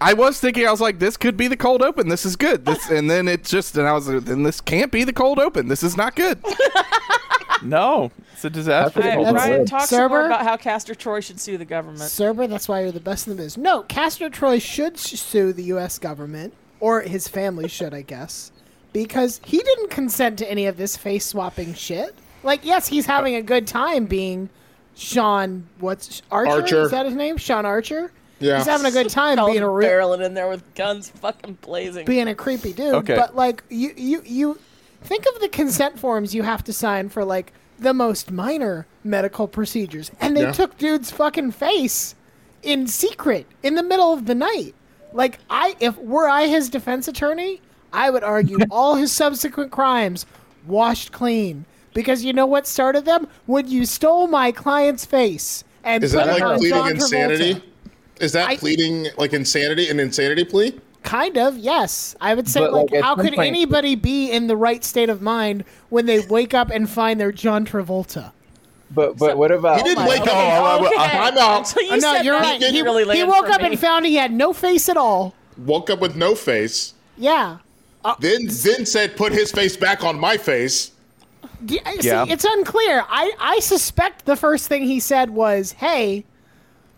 I was thinking, I was like, this could be the cold open. This is good. This, and then it just, and I was like, then this can't be the cold open. This is not good. No, it's a disaster. All right, Ryan, talk some more about how Castor Troy should sue the government. Cerber, that's why you're the best in the biz. No, Castor Troy should sue the U.S. government, or his family should, I guess, because he didn't consent to any of this face swapping shit. Like, yes, he's having a good time being Sean. What's Archer? Archer. Is that his name? Sean Archer. Yeah. He's having a good time being a real, barreling in there with guns fucking blazing. being a creepy dude. Okay. But like, you you you think of the consent forms you have to sign for like the most minor medical procedures, and they Yeah. took dude's fucking face in secret in the middle of the night. Like I, if were I his defense attorney, I would argue all his subsequent crimes washed clean because you know what started them when you stole my client's face and Is put that it like on pleading John Travolta. insanity? Is that I- pleading like insanity, an insanity plea? Kind of, yes. I would say, But, like, like, how could point- anybody be in the right state of mind when they wake up and find they're John Travolta? But but what about He didn't oh my- wake oh, okay, up. okay. I'm out. Until you Oh, no, you're right. didn't He, really he woke up me. and found he had no face at all. Woke up with no face. Yeah. Uh, then then said, "Put his face back on my face." D- I- uh, See, Yeah. it's unclear. I, I suspect the first thing he said was, hey,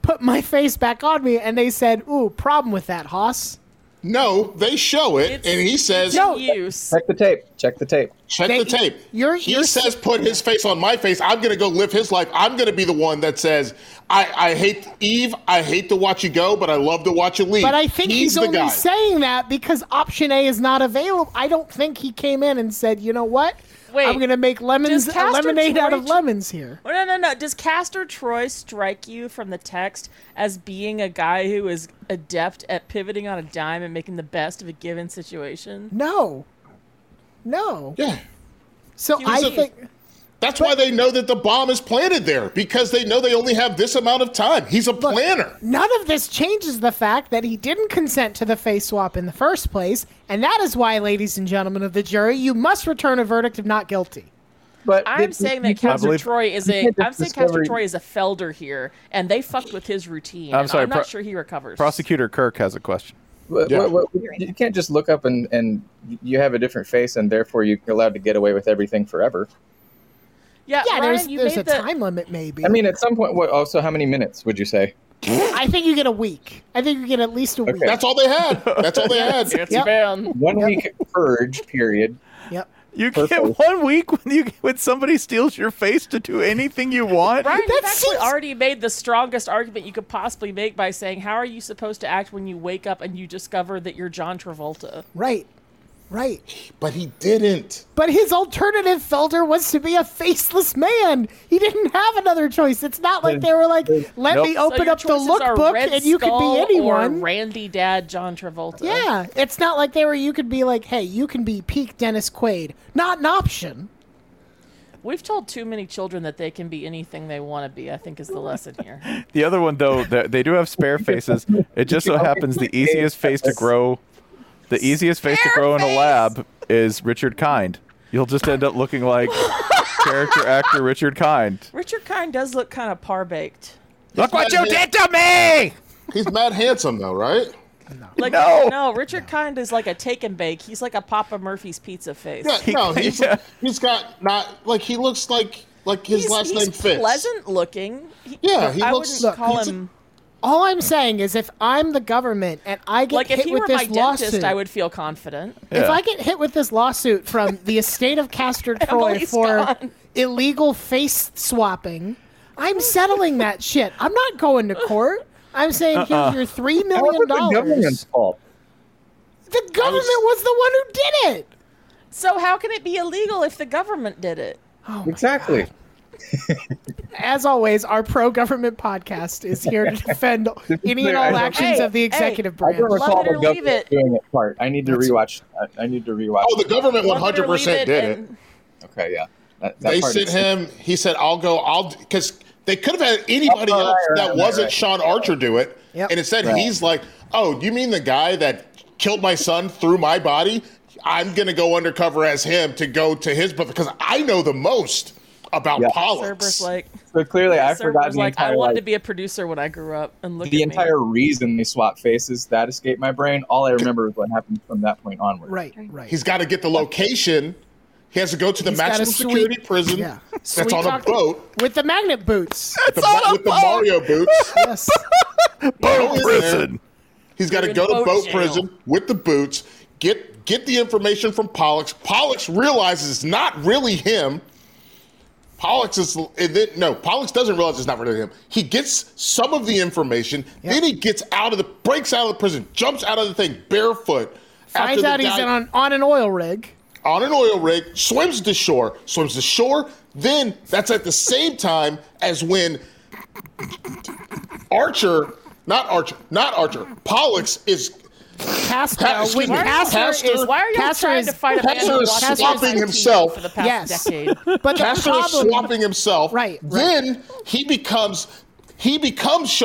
put my face back on me. And they said, ooh, problem with that, Hoss. No, they show it, and he says, No. check the tape? Check the tape. Check They- the tape. you're- he you're- says, "Put his face on my face." I'm gonna go live his life. I'm gonna be the one that says, "I, I hate Eve. I hate to watch you go, but I love to watch you leave." But I think he's, the only guy. saying that because option A is not available. I don't think he came in and said, you know what? Wait, I'm going to make lemons does Castor lemonade out of lemons here. Oh, no, no, no. Does Castor Troy strike you from the text as being a guy who is adept at pivoting on a dime and making the best of a given situation? No. No. Yeah. So He I was a- think That's why they know that the bomb is planted there because they know they only have this amount of time. He's a planner. none of this changes the fact that he didn't consent to the face swap in the first place, and that is why, ladies and gentlemen of the jury, you must return a verdict of not guilty. But I'm did- saying that can't- Castor Troy is you a. can't just I'm saying Castor Troy is a Felder here, and they fucked with his routine. I'm sorry, I'm not pro- sure he recovers. Prosecutor Kirk has a question. What- Yeah. what- what- you can't just look up and, and you have a different face and therefore you're allowed to get away with everything forever. Yeah, Yeah, Ryan, there's, you there's made a the, time limit, maybe. I mean, at some point, what? Also, how many minutes would you say? I think you get a week. I think you get at least a week. That's all they had. That's all they had. It's Yep. been- One week purge period. Yep. You get one week when you when somebody steals your face to do anything you want. Ryan, you've actually already made the strongest argument you could possibly make by saying, "How are you supposed to act when you wake up and you discover that you're John Travolta?" Right. Right. But he didn't. But his alternative Felder was to be a faceless man. He didn't have another choice. It's not like they were like, let me open your up the choices are lookbook and you could be anyone. Or Randy Dad John Travolta. Yeah, it's not like they were. You could be like, hey, you can be peak Dennis Quaid. Not an option. We've told too many children that they can be anything they want to be. I think is the lesson here. The other one though, they they do have spare faces. It just so happens the easiest face to grow, the easiest face to grow in a lab is Richard Kind. You'll just end up looking like character actor Richard Kind. Richard Kind does look kind of par baked. Look what you did to me! He's mad handsome though, right? Like No. no, Richard Kind is like a take and bake. He's like a Papa Murphy's pizza face. Yeah, no, he's he's got not like he looks like like his he's, last he's name fits. pleasant looking. He- Yeah, he I looks- wouldn't call he's a- him All I'm saying is, if I'm the government and I get like hit if he with were this my dentist, lawsuit, I would feel confident. if I get hit with this lawsuit from the estate of Castor Troy for gone. illegal face swapping, I'm settling that shit. I'm not going to court. I'm saying Uh-uh. here's your three million How is the dollars. government's fault? The government was the one who did it. So how can it be illegal if the government did it? Oh exactly. As always, our pro-government podcast is here to defend any and all actions Hey, of the hey, executive I branch. don't recall the government it. doing it part. I need to rewatch. I, I need to rewatch. Oh, the government one Love it or hundred leave percent did it. and- Okay, yeah. That, that They part sent is- him. He said, "I'll go. I'll because they could have had anybody Oh, right, else right, that right, wasn't right. Sean Archer do it, Yep. and instead Right. he's like, "Oh, you mean the guy that killed my son through my body? I'm gonna go undercover as him to go to his brother because I know the most about Yeah. Pollux." Like So clearly, I forgot Cerberus the like I wanted like, to be a producer when I grew up and look the at me. entire reason they swap faces that escaped my brain. All I remember is what happened from that point onward. Right, right. He's got to get the location. He has to go to the He's got a maximum sweet- security prison yeah. that's Sweet on a boat with the magnet boots. with the, with the Mario boots. yes. Go in prison. He's got to go to boat boat jail. prison with the boots. Get get the information from Pollux. Pollux realizes it's not really him. Pollux is and then, no. Pollux doesn't realize it's not really him. He gets some of the information. Then he gets out of the breaks out of the prison, jumps out of the thing barefoot. Finds out he's on on an oil rig. on an oil rig, swims to shore, swims to shore. Then that's at the same time as when Archer, not Archer, not Archer, Pollux is Castor, Pa- when Castor, Castor- is Why are you Castor trying is, to fight a man Castor who is watched swapping himself. for the past Yes. decade? But the Castor is swapping himself. Right, right. Then he becomes he becomes Sh-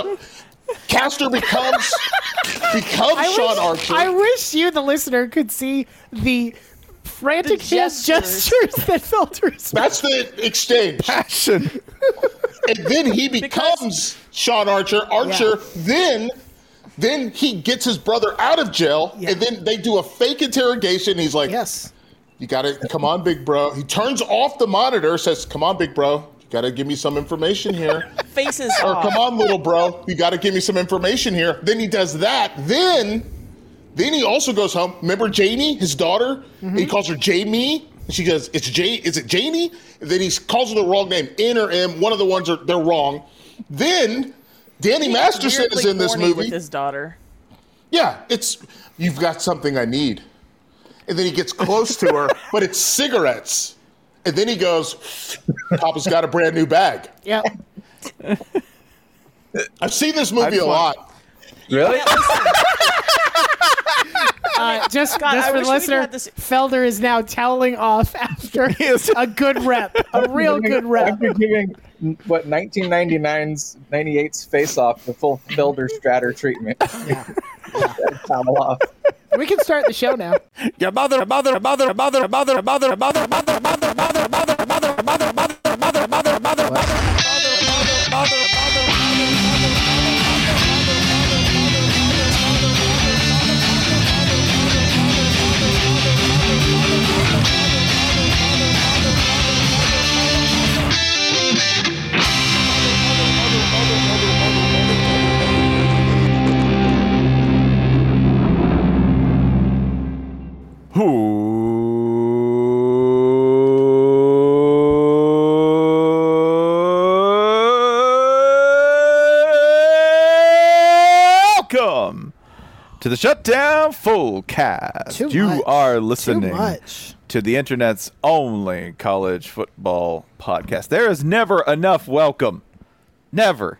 Castor becomes becomes I Sean wish, Archer. I wish you, the listener, could see the frantic The hand gestures. gestures that Felder's That's the exchange. Passion. and then he becomes Sean Archer. Archer Yeah. then then he gets his brother out of jail, Yeah. and then they do a fake interrogation. He's like, Yes. "You got to come on, big bro." He turns off the monitor, says, "Come on, big bro. You got to give me some information here." Faces or off. come on, little bro. You got to give me some information here. Then he does that. Then then he also goes home. Remember Janie, his daughter? Mm-hmm. He calls her Jamie. She goes, "It's Jay. Is it Janie?" And then he calls her the wrong name, N or M. One of the ones are they're wrong. Then Danny Masterson is in this movie. with his daughter. Yeah, it's you've got something I need. And then he gets close to her, but it's cigarettes. And then he goes, Papa's got a brand new bag. Yeah, I've seen this movie I'd a fly- lot. Really? Uh, just God, just I for wish the we listener, had this- Felder is now toweling off after a good rep, a real good rep. After giving what 1999's 98's Face Off the full Felder Stratter treatment. Yeah. Towel off. We can start the show now. Your mother, mother, mother, mother, mother, mother, mother, mother, mother, mother, mother, mother, mother, mother, to the Shutdown Fullcast. Too you much. are listening Too much. to the internet's only college football podcast. There is never enough welcome. Never.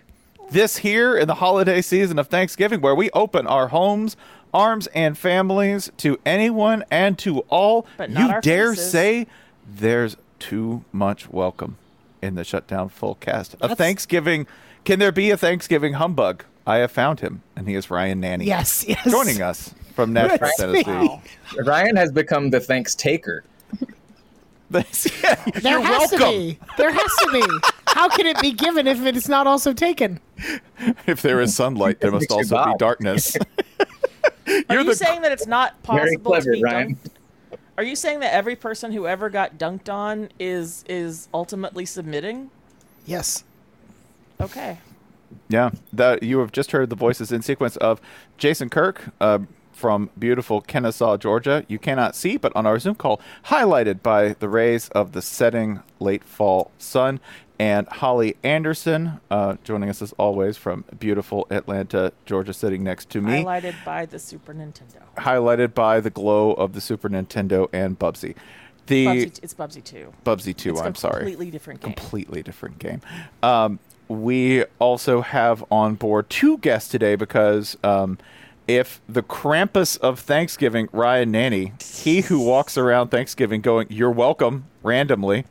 This here in the holiday season of Thanksgiving, where we open our homes, arms, and families to anyone and to all. But not you our dare faces. say there's too much welcome in the Shutdown Fullcast of That's- Thanksgiving. Can there be a Thanksgiving humbug? I have found him, and he is Ryan Nanni. Yes, yes. Joining us from Nashville, That's me. Tennessee. Ryan has become the thanks taker. yeah, There you're has welcome. to be. There has to be. How can it be given if it is not also taken? If there is sunlight, there must Makes you also be bow. darkness. Are you saying that it's not possible clever, to be Ryan. dunked? Are you saying that every person who ever got dunked on is is ultimately submitting? Yes. Okay. Yeah, that you have just heard the voices in sequence of Jason Kirk uh, from beautiful Kennesaw, Georgia. You cannot see, but on our Zoom call, highlighted by the rays of the setting late fall sun, and Holly Anderson uh, joining us as always from beautiful Atlanta, Georgia, sitting next to me, Highlighted by the Super Nintendo. highlighted by the glow of the Super Nintendo and Bubsy. The Bubsy, it's Bubsy 2. Bubsy 2, It's I'm sorry. completely different game. Completely different game. Um, we also have on board two guests today because um, if the Krampus of Thanksgiving, Ryan Nanni, he who walks around Thanksgiving going, You're welcome, randomly,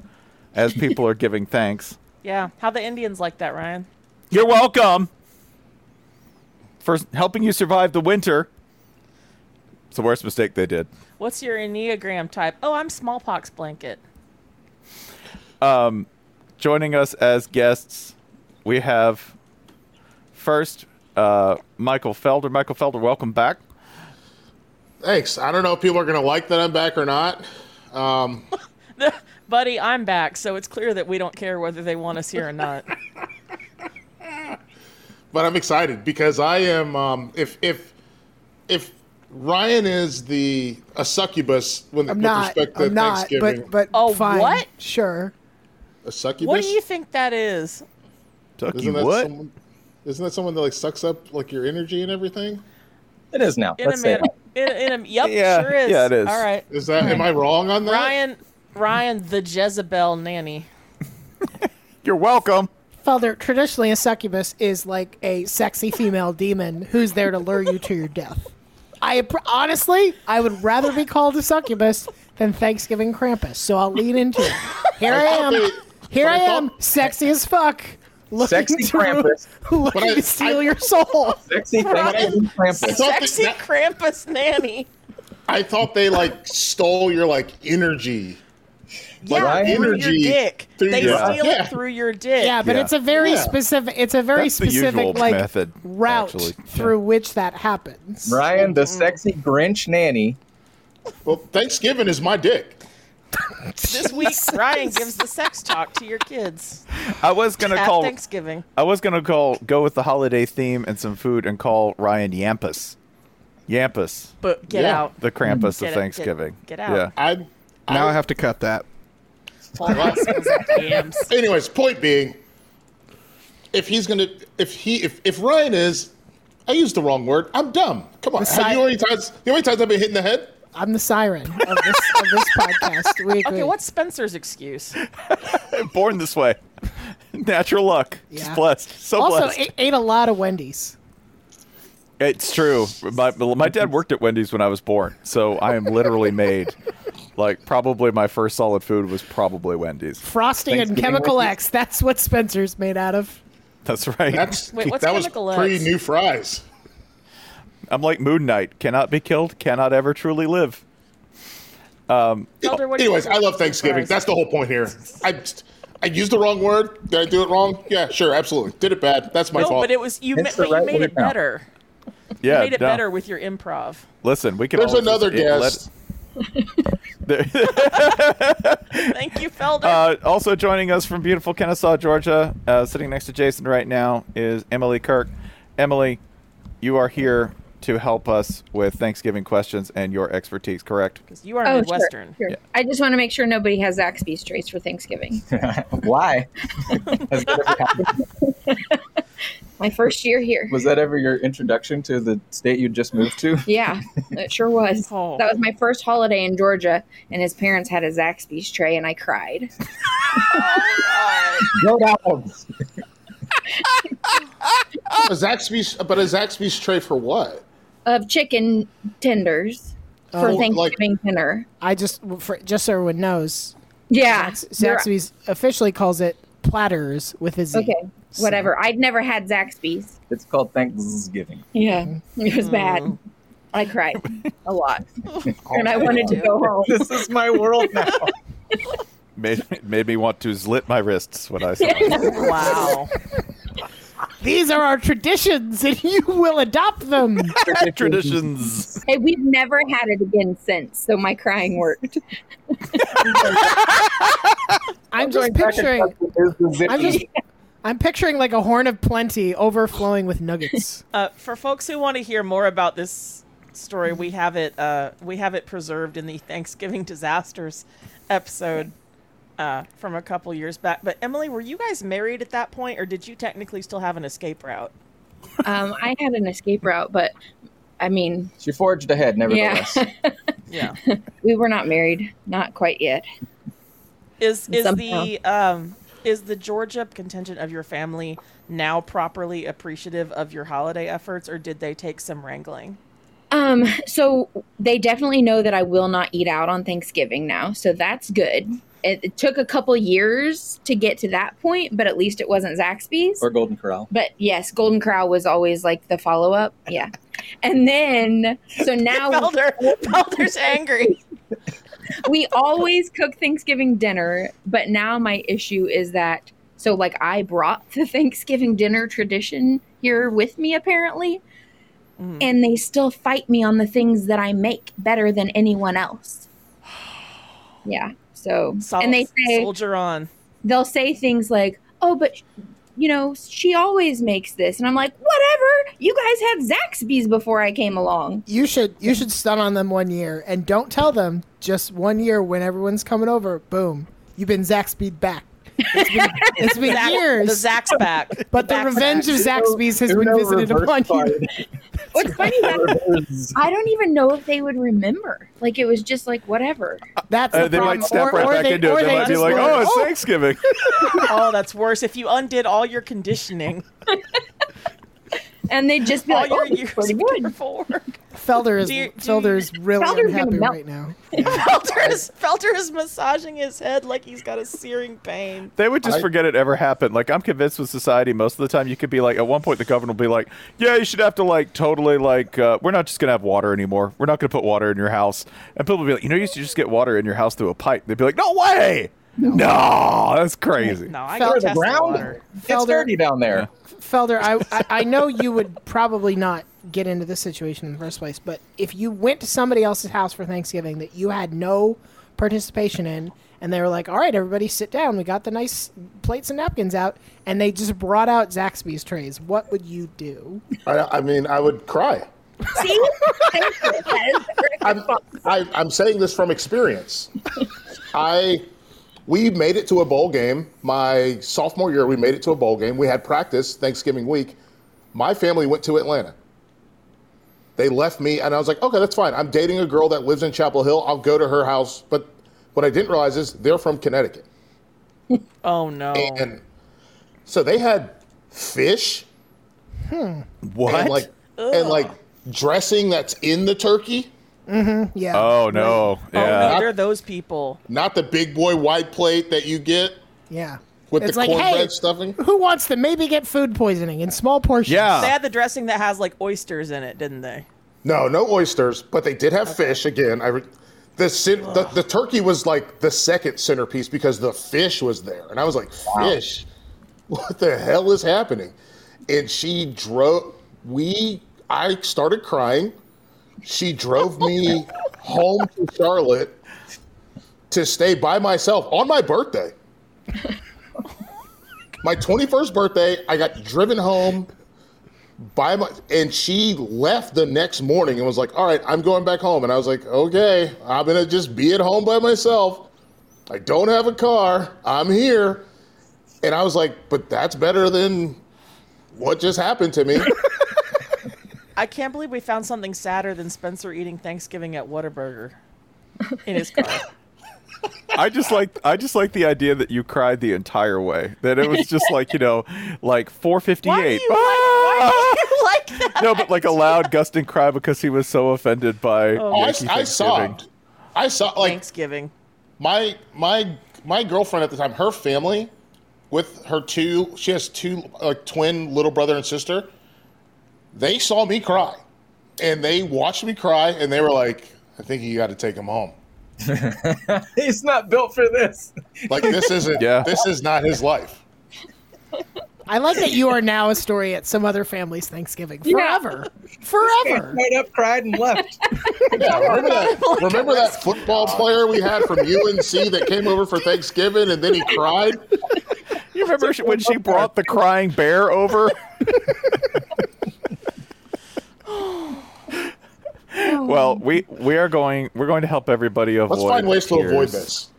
as people are giving thanks. Yeah. How the Indians like that, Ryan? You're welcome for helping you survive the winter. It's the worst mistake they did. What's your Enneagram type? Oh, I'm smallpox blanket. Um, joining us as guests, we have first uh, Michael Felder. Michael Felder, welcome back. Thanks. I don't know if people are going to like that I'm back or not. Um, Buddy, I'm back, so it's clear that we don't care whether they want us here or not. but I'm excited because I am. Um, if if if Ryan is the a succubus when, I'm with not. respect to I'm not. But but Oh, fine. what? Sure. a succubus. What do you think that is? Tucky, Isn't that what? Someone, isn't that someone that like sucks up like your energy and everything? It is now. In Let's a say minute. In, a- in a, yep, Yeah, sure is. yeah, it is. All right. Is that? Am I wrong on that? Ryan, Ryan, the Jezebel Nanni. You're welcome. Felder, traditionally a succubus is like a sexy female demon who's there to lure you to your death. I honestly, I would rather be called a succubus than Thanksgiving Krampus, so I'll lean into it. Here I, thought am. they- Here but I I am, sexy as fuck, looking Sexy to, Krampus. looking But I- to steal I- your soul. Sexy Thanksgiving I Krampus. thought they- Sexy that- Krampus Nanni. I thought they like stole your like energy. Yeah, Ryan- through your energy dick. through They your- steal Yeah. it through your dick. Yeah, but Yeah. it's a very Yeah. specific. It's a very That's specific like method, route actually. through which that happens. Ryan, the sexy Grinch Nanni. Well, Thanksgiving is my dick. This week, Ryan gives the sex talk to your kids I was gonna at call. Thanksgiving. I was gonna call. Go with the holiday theme and some food, and call Ryan Yampus. Yampus, But get Yeah. out. the Krampus Get of it- get- Thanksgiving. get out. Yeah. I. Now I have to cut that. Anyways, point being, if he's gonna, if he, if if Ryan is, I used the wrong word. I'm dumb. Come on. Have you si- know how many times? You know how many times I've been hit in the head? I'm the siren of this of this podcast. We agree. Okay, what's Spencer's excuse? Born this way. Natural luck. Just Yeah. blessed. So also blessed. ate, ate a lot of Wendy's. It's true. My, my dad worked at Wendy's when I was born, so I am literally made. Like probably my first solid food was probably Wendy's. Frosting and Thanksgiving Chemical Wendy's? X. That's what Spencer's made out of. That's right. That's Wait, what's that was Chemical pre X? new fries. I'm like Moon Knight. Cannot be killed. Cannot ever truly live. Um, Felder, what Anyways, I love Thanksgiving. That's the whole point here. I just, I used the wrong word. Did I do it wrong? Yeah, sure, absolutely. Did it bad. That's my No, fault. but it was you. Ma- It's the you made it now. better. yeah. you made it no. better with your improv. Listen, we can. There's always- another it- let- guest. Thank you, Felder. Uh, also joining us from beautiful Kennesaw, Georgia, uh, sitting next to Jason right now is Emily Kirk. Emily, you are here to help us with Thanksgiving questions and your expertise, correct? Because you are Oh, Midwestern. Sure, sure. I just want to make sure nobody has Zaxby's trays for Thanksgiving. Why? Has it ever happened? My first year here. Was that ever your introduction to the state you just moved to? Yeah, it sure was. Oh. That was my first holiday in Georgia, and his parents had a Zaxby's tray, and I cried. Oh, Go dogs. a Zaxby's, but a Zaxby's tray for what? Of chicken tenders for Oh, Thanksgiving dinner. I just for, just so everyone knows. Yeah, Zax- you're- Zaxby's officially calls it platters with a Z. Okay, whatever. I'd never had Zaxby's. It's called Thanksgiving. Yeah, it was mm-hmm. bad. I cried a lot, and I wanted to go home. This is my world now. Made made me want to slit my wrists when I saw it. Wow. These are our traditions, and you will adopt them. Traditions. Hey, we've never had it again since, so my crying worked. I'm just picturing. I'm just. I'm picturing like a horn of plenty overflowing with nuggets. Uh, for folks who want to hear more about this story, we have it. Uh, we have it preserved in the Thanksgiving disasters episode uh, from a couple years back. But Emily, were you guys married at that point, or did you technically still have an escape route? Um, I had an escape route, but I mean, She forged ahead, nevertheless. Yeah. we were not married, not quite yet. Is is Somehow. the um is the Georgia contingent of your family now properly appreciative of your holiday efforts, or did they take some wrangling? Um, so they definitely know that I will not eat out on Thanksgiving now, so that's good. It, it took a couple years to get to that point, but at least it wasn't Zaxby's. Or Golden Corral. But yes, Golden Corral was always like the follow up. Yeah. And then, so now Felder, Felder's angry. we always cook Thanksgiving dinner, but now my issue is that so like I brought the Thanksgiving dinner tradition here with me apparently, mm. and they still fight me on the things that I make better than anyone else. Yeah. So Sol- and they say soldier on. they'll say things like, "Oh, but you know, she always makes this," and I'm like, "Whatever. You guys had Zaxby's before I came along." You should you should stun on them one year and don't tell them just one year when everyone's coming over. Boom, you've been Zaxby'd back. It's been, it's been Zax- years. The Zax back. but the Back revenge of back. Zaxby's has been visited upon you. What's funny is I don't even know if they would remember. Like it was just like whatever. That's Uh, they might step right back into it. They, might be like, "Oh, it's Thanksgiving." oh, that's worse. If you undid all your conditioning, and they'd just be all like, your "Oh, years pretty of good." careful. Felder is you- Felder is really Felder's unhappy melt. right now. Felder is Felder is massaging his head like he's got a searing pain. They would just I- forget it ever happened. Like I'm convinced with society, most of the time you could be like, at one point the governor will be like, "Yeah, you should have to like totally like, uh, we're not just gonna have water anymore. We're not gonna put water in your house." And people will be like, "You know, you should just get water in your house through a pipe." They'd be like, "No way! No, that's crazy." No, I Fel- can the test the ground? water. It's Felder- dirty down there. Felder, I, I I know you would probably not get into this situation in the first place, but if you went to somebody else's house for Thanksgiving that you had no participation in, and they were like, "All right, everybody, sit down. We got the nice plates and napkins out," and they just brought out Zaxby's trays, what would you do? I, I mean, I would cry. See? Thank you. That is very I'm, I, I'm saying this from experience. I we made it to a bowl game my sophomore year. We made it to a bowl game. We had practice Thanksgiving week. My family went to Atlanta. They left me, and I was like, okay, that's fine. I'm dating a girl that lives in Chapel Hill. I'll go to her house. But what I didn't realize is they're from Connecticut, Oh no. and so they had fish hmm. What? and like and like dressing that's in the turkey. Mm-hmm. Yeah. oh no, Oh no, yeah. they're those people. Not the big boy white plate that you get Yeah. with It's the like, cornbread hey, stuffing. who wants to maybe get food poisoning in small portions? Yeah. They had the dressing that has like oysters in it, didn't they? No, no oysters, but they did have fish again. I re- the, cen- the the turkey was like the second centerpiece because the fish was there, and I was like, fish, what the hell is happening? And she drove. We, I started crying. She drove me home to Charlotte to stay by myself on my birthday. my 21st birthday, I got driven home by my and she left the next morning and was like, "All right, I'm going back home." And I was like, "Okay, I'm going to just be at home by myself. I don't have a car. I'm here." And I was like, "But that's better than what just happened to me? I can't believe we found something sadder than Spencer eating Thanksgiving at Whataburger in his car. I just like I just like the idea that you cried the entire way. That it was just like you know, like 458. Why do you like that? no, but like a loud gusting cry because he was so offended by Oh, I, Yankee I saw, I saw like Thanksgiving. my my my girlfriend at the time, her family, with her two, she has two like twin little brother and sister. They saw me cry, and they watched me cry, and they were like, "I think you got to take him home." He's not built for this. Like this isn't. Yeah. This is not his life. I like that you are now a story at some other family's Thanksgiving Yeah. forever, forever. Right up, cried, and left. Yeah, remember that? Remember that football player we had from UNC that came over for Thanksgiving, and then he cried. You remember when she brought the crying bear over? well, we we are going we're going to help everybody avoid. Let's find ways to avoid this.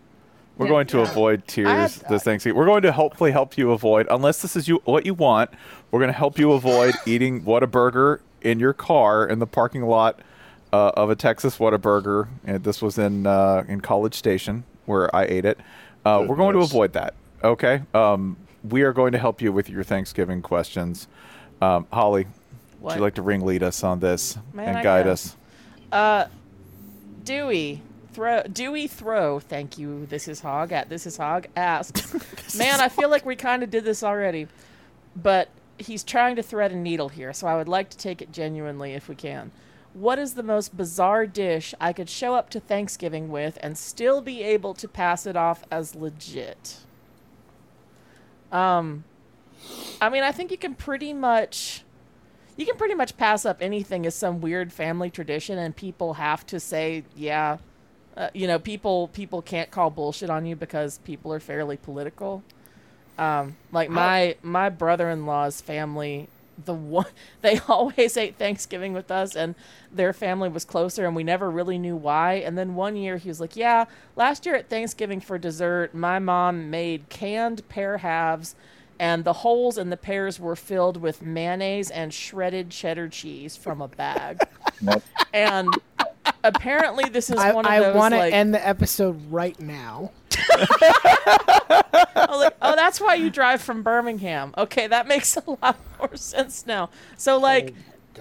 We're going to avoid tears this Thanksgiving. We're going to hopefully help you avoid, unless this is you what you want. We're going to help you avoid eating Whataburger in your car in the parking lot uh, of a Texas Whataburger. And this was in uh, in College Station where I ate it. Uh, we're going to avoid that. Okay. Um, we are going to help you with your Thanksgiving questions. Um, Holly, would you like to ringlead us on this Man, and I guide guess. us? Uh, Dewey throw Dewey throw. Thank you. This is Hog at this is Hog asks. Man, I feel like we kind of did this already, but he's trying to thread a needle here, so I would like to take it genuinely if we can. What is the most bizarre dish I could show up to Thanksgiving with and still be able to pass it off as legit? Um, I mean, I think you can pretty much you can pretty much pass up anything as some weird family tradition and people have to say yeah uh, you know people people can't call bullshit on you because people are fairly political. Um, like my my brother-in-law's family the one they always ate thanksgiving with us and their family was closer and we never really knew why. And then one year he was like yeah last year at thanksgiving for dessert my mom made canned pear halves and the holes in the pears were filled with mayonnaise and shredded cheddar cheese from a bag and apparently this is I, one of I those want to like, end the episode right now. oh, like, oh, that's why you drive from Birmingham. Okay, that makes a lot more sense now. So like,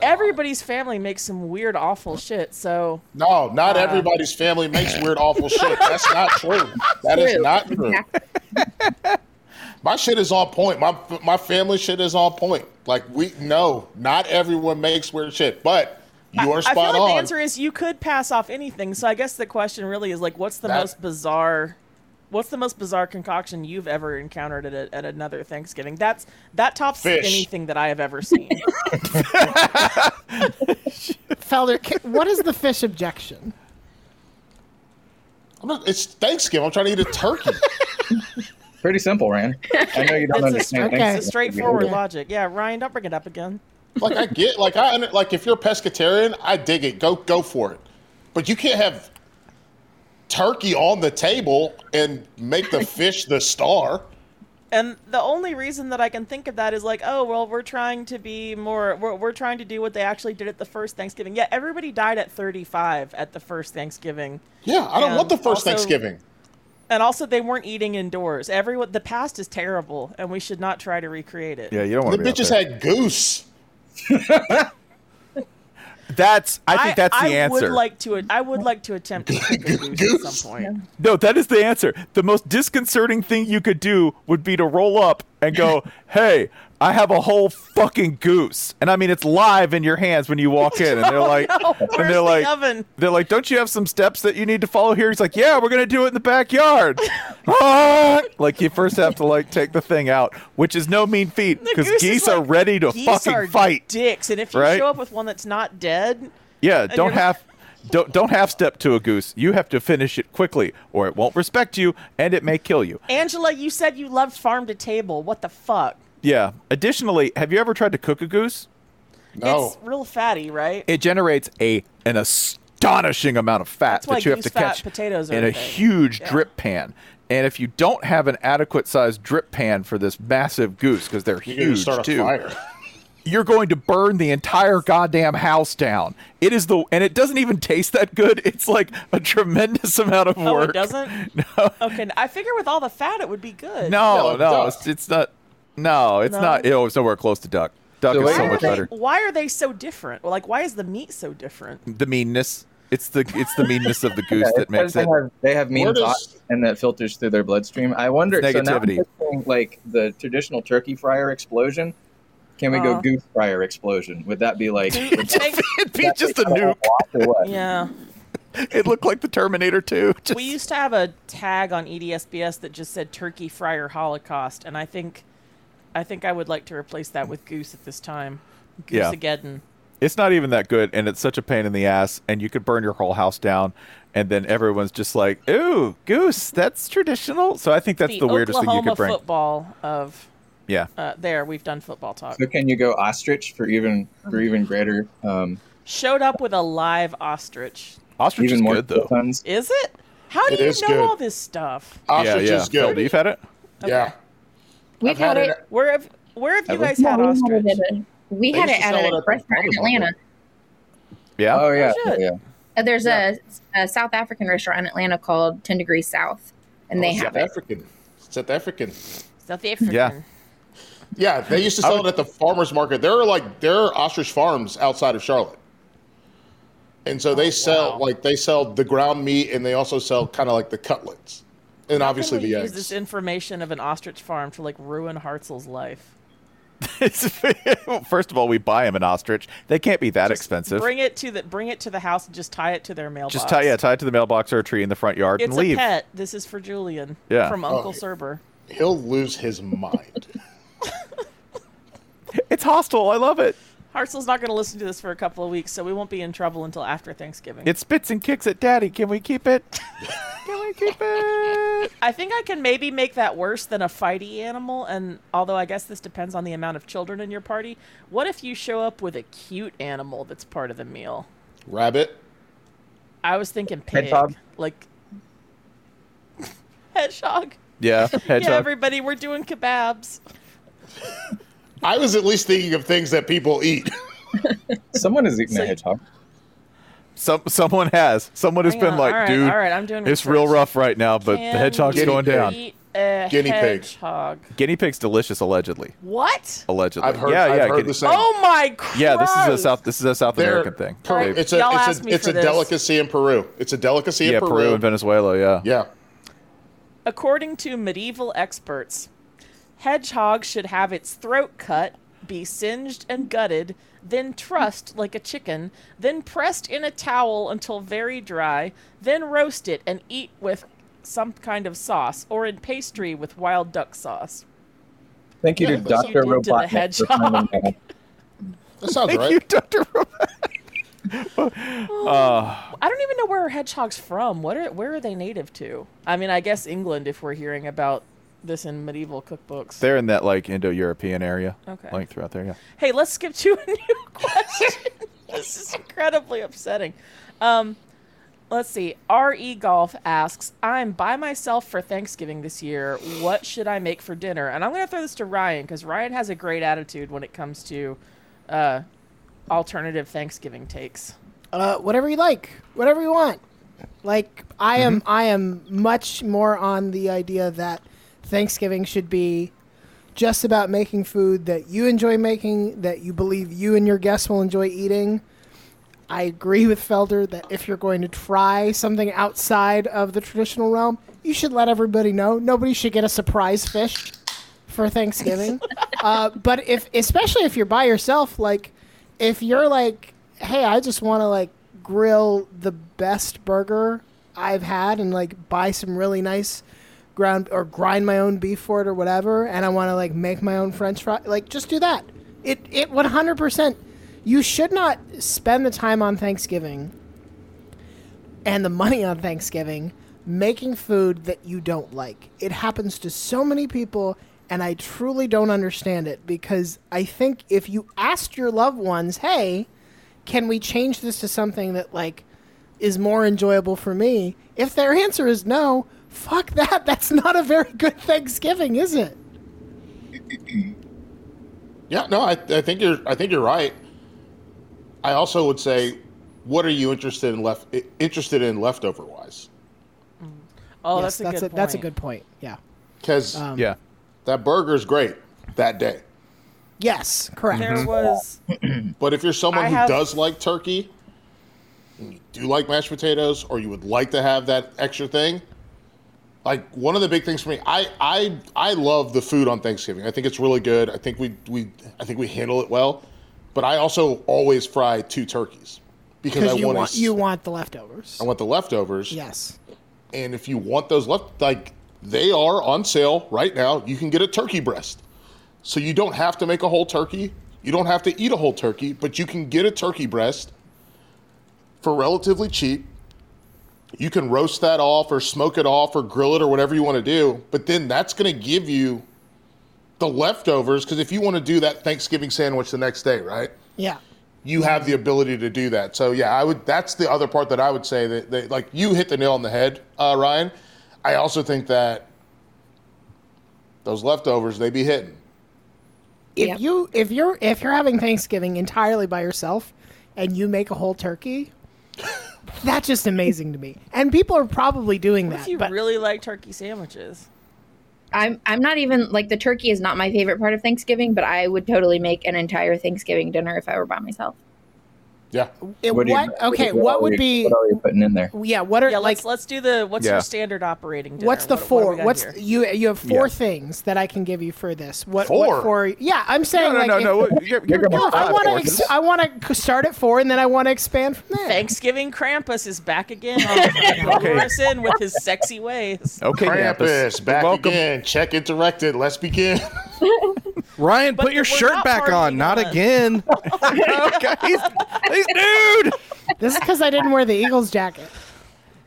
everybody's family makes some weird, awful shit. So No, not Uh, everybody's family makes weird, awful shit. That's not true. That is True. not true. My shit is on point. My my family shit is on point. Like we no, not everyone makes weird shit, but you are I feel spot like on. the answer is you could pass off anything. So I guess the question really is like, what's the That- most bizarre? What's the most bizarre concoction you've ever encountered at, a, at another Thanksgiving? That's that tops Fish. anything that I have ever seen. Felder, what is the fish objection? I'm not, it's Thanksgiving. I'm trying to eat a turkey. Pretty simple, Ryan. I know you don't it's a, understand it's Thanksgiving. a straightforward logic. Yeah, Ryan, don't bring it up again. like I get, like I like if you're a pescatarian, I dig it. Go go for it. But you can't have turkey on the table and make the fish the star. And the only reason that I can think of that is like, oh, well, we're trying to be more, we're, we're trying to do what they actually did at the first Thanksgiving. Yeah, everybody died at 35 at the first Thanksgiving. Yeah, I don't And want the first also- Thanksgiving. And also, they weren't eating indoors. Everyone, the past is terrible, and we should not try to recreate it. Yeah, you don't want The to be bitches had goose. That's I think that's the I answer. would like to. I would like to attempt to cook a goose at some point. No, that is the answer. The most disconcerting thing you could do would be to roll up and go, "Hey, I have a whole fucking goose," and I mean it's live in your hands when you walk in, and they're like, no, and they're the like, oven? they're like, "Don't you have some steps that you need to follow here?" He's like, "Yeah, we're gonna do it in the backyard." Ah! like you first have to like take the thing out, which is no mean feat because geese are ready to fucking fight. Dicks, and if you right? show up with one that's not dead, Yeah, don't have don't don't half step to a goose. You have to finish it quickly, or it won't respect you, and it may kill you. Angela, you said you loved farm to table. What the fuck? Yeah. Additionally, have you ever tried to cook a goose? No. It's real fatty, right? It generates a an astonishing amount of fat That's why that you have goose to fat catch potatoes are in a a thing. huge Yeah. drip pan. And if you don't have an adequate sized drip pan for this massive goose, because they're You're gonna huge start a too, fire. you're going to burn the entire goddamn house down. It is the and it doesn't even taste that good. It's like a tremendous amount of Oh, work. it doesn't. No, Okay, I figure with all the fat, it would be good. No, no, it's, it's not. No, it's No? not. Oh, it's nowhere close to duck. Duck So is wait, so Why are much they- better. Why are they so different? Well, like, why is the meat so different? The meanness. It's the it's the meanness of the goose Yeah, that makes because it. They have, they have mean Where does- thoughts and that filters through their bloodstream. I wonder. It's So now I'm negativity. picturing, like the traditional turkey fryer explosion. Can we Uh-huh. go goose fryer explosion? Would that be like? would that- It'd be that just be a nuke. wash or what? Yeah. It looked like the Terminator 2. Just, We used to have a tag on EDSBS that just said Turkey Fryer Holocaust, and I think, I think I would like to replace that with Goose at this time. Yeah. Goose-ageddon. it's not even that good, and it's such a pain in the ass, and you could burn your whole house down, and then everyone's just like, "Ooh, goose, that's traditional." So I think that's the, weirdest thing you could bring. football of Yeah, uh, there. We've done football talk. So can you go ostrich for even for even greater? Um, Showed up with a live ostrich. ostrich even is more good though. tons? Is it? How do It you know good. all this stuff? Ostrich yeah, yeah. is good. Phil, you've had it? Yeah. We've I've had, had it. it- Where have Where have you Ever? guys no, had we had ostrich? it at a, we had it at sell an it at the restaurant in. Atlanta. Yeah. Oh yeah, shit. yeah. Uh, there's a, a South African restaurant in Atlanta called Ten Degrees South, and they Oh, have South it. African. South African. South African. Yeah. Yeah, they used to sell it at the farmers market. There are like there are ostrich farms outside of Charlotte, and so they sell wow. like they sell the ground meat, and they also sell kind of like the cutlets, and How obviously can we the use eggs. this information of an ostrich farm to like ruin Hartzell's life. First of all, we buy them an ostrich. They can't be that expensive. Bring it to the bring it to the house and just tie it to their mailbox. Just tie yeah, tie it to the mailbox or a tree in the front yard It's and leave. a pet. This is for Julian. Yeah. From Oh. Uncle Cerber. He'll lose his mind. It's hostile. I love it. Hartzell's not going to listen to this for a couple of weeks, so we won't be in trouble until after Thanksgiving. It spits and kicks at daddy. Can we keep it? Can we keep it? I think I can maybe make that worse than a fighty animal, and although I guess this depends on the amount of children in your party, what if you show up with a cute animal that's part of the meal? Rabbit. I was thinking pig. Hedgehog? Like hedgehog. Yeah, hedgehog. Yeah, everybody, we're doing kebabs. I was at least thinking of things that people eat. Someone has eaten So- a hedgehog. Some someone has. Someone has Hang been on, like, all right, dude, all right, I'm doing it's real rough right now, but the hedgehog's we going down. eat a Guinea pig. hedgehog. Guinea pig's delicious, allegedly. What? Allegedly. I've heard. yeah, I've yeah. heard guinea- the same. Oh my Christ! yeah, this is a South. This is a South They're- American thing. Per- They've- it's a Y'all it's a it's a this. delicacy in Peru. It's a delicacy yeah, in Peru. Peru and Venezuela. Yeah. Yeah. According to medieval experts, hedgehog should have its throat cut, be singed and gutted, then trussed like a chicken, then pressed in a towel until very dry, then roast it and eat with some kind of sauce or in pastry with wild duck sauce. Thank you Yeah, to Doctor you did to the Robotnik hedgehog. that. That sounds Thank right. you, Doctor. uh, I don't even know where hedgehogs from. What are where are they native to? I mean, I guess England if we're hearing about this in medieval cookbooks. they're in that like Indo-European area. Okay. Like throughout there. Yeah. Hey, let's skip to a new question. this is incredibly upsetting. Um, let's see. R.E. Golf asks, I'm by myself for Thanksgiving this year. What should I make for dinner? And I'm going to throw this to Ryan because Ryan has a great attitude when it comes to uh, alternative Thanksgiving takes. Uh, whatever you like, whatever you want. Like I am, Mm-hmm. I am much more on the idea that Thanksgiving should be just about making food that you enjoy making, that you believe you and your guests will enjoy eating. I agree with Felder that if you're going to try something outside of the traditional realm, you should let everybody know. Nobody should get a surprise fish for Thanksgiving. uh, but if, especially if you're by yourself, like if you're like, hey, I just want to like grill the best burger I've had and like buy some really nice ground or grind my own beef for it or whatever, and I want to like make my own French fry, like just do that. It it 100%. You should not spend the time on Thanksgiving and the money on Thanksgiving making food that you don't like. It happens to so many people, and I truly don't understand it because I think if you asked your loved ones, hey, can we change this to something that like is more enjoyable for me? If their answer is no, fuck that. That's not a very good Thanksgiving, is it? Yeah, no, I, I think you're I think you're right. I also would say, what are you interested in left interested in leftover wise? Oh, Yes, that's a that's good a, that's a point. good point. Yeah. Because Um, yeah, that burger's great that day. Yes, correct. There was But if you're someone I who have- does like turkey, and you do like mashed potatoes, or you would like to have that extra thing, like one of the big things for me, I I I love the food on Thanksgiving. I think it's really good. I think we we I think we handle it well. But I also always fry two turkeys because I Because you want, want you want the leftovers. I want the leftovers. Yes. And if you want those left, like they are on sale right now, you can get a turkey breast. So you don't have to make a whole turkey. You don't have to eat a whole turkey, but you can get a turkey breast for relatively cheap. You can roast that off or smoke it off or grill it or whatever you want to do. But then that's going to give you the leftovers because if you want to do that Thanksgiving sandwich the next day, right? Yeah. you have the ability to do that. So yeah, I would. That's the other part that I would say that, that like you hit the nail on the head, uh, Ryan. I also think that those leftovers they be hitting. If you if you're if you're having Thanksgiving entirely by yourself and you make a whole turkey, that's just amazing to me. And people are probably doing What that. if you but really like turkey sandwiches? I'm I'm not even like the turkey is not my favorite part of Thanksgiving, but I would totally make an entire Thanksgiving dinner if I were by myself. Yeah. it- what, do you- okay, what what would be What are you putting in there? yeah, what are Yeah, like let's let's do the what's Yeah. your standard operating dinner? what's the What- what four? we got What's here? you you have four Yeah. things that I can give you for this. What Four? what four? Yeah, I'm saying no, like no, if- no. You're, you're, You're No, gonna I want courses. to. I want to start at four, and then I want to expand from there. Thanksgiving Krampus is back again Okay. Morrison with his sexy ways. okay, Krampus Krampus, back welcome. again. Check it directed. Let's begin. Ryan, But put your shirt back partying on. Not on- again. okay, he's, he's dude. This is because I didn't wear the Eagles jacket.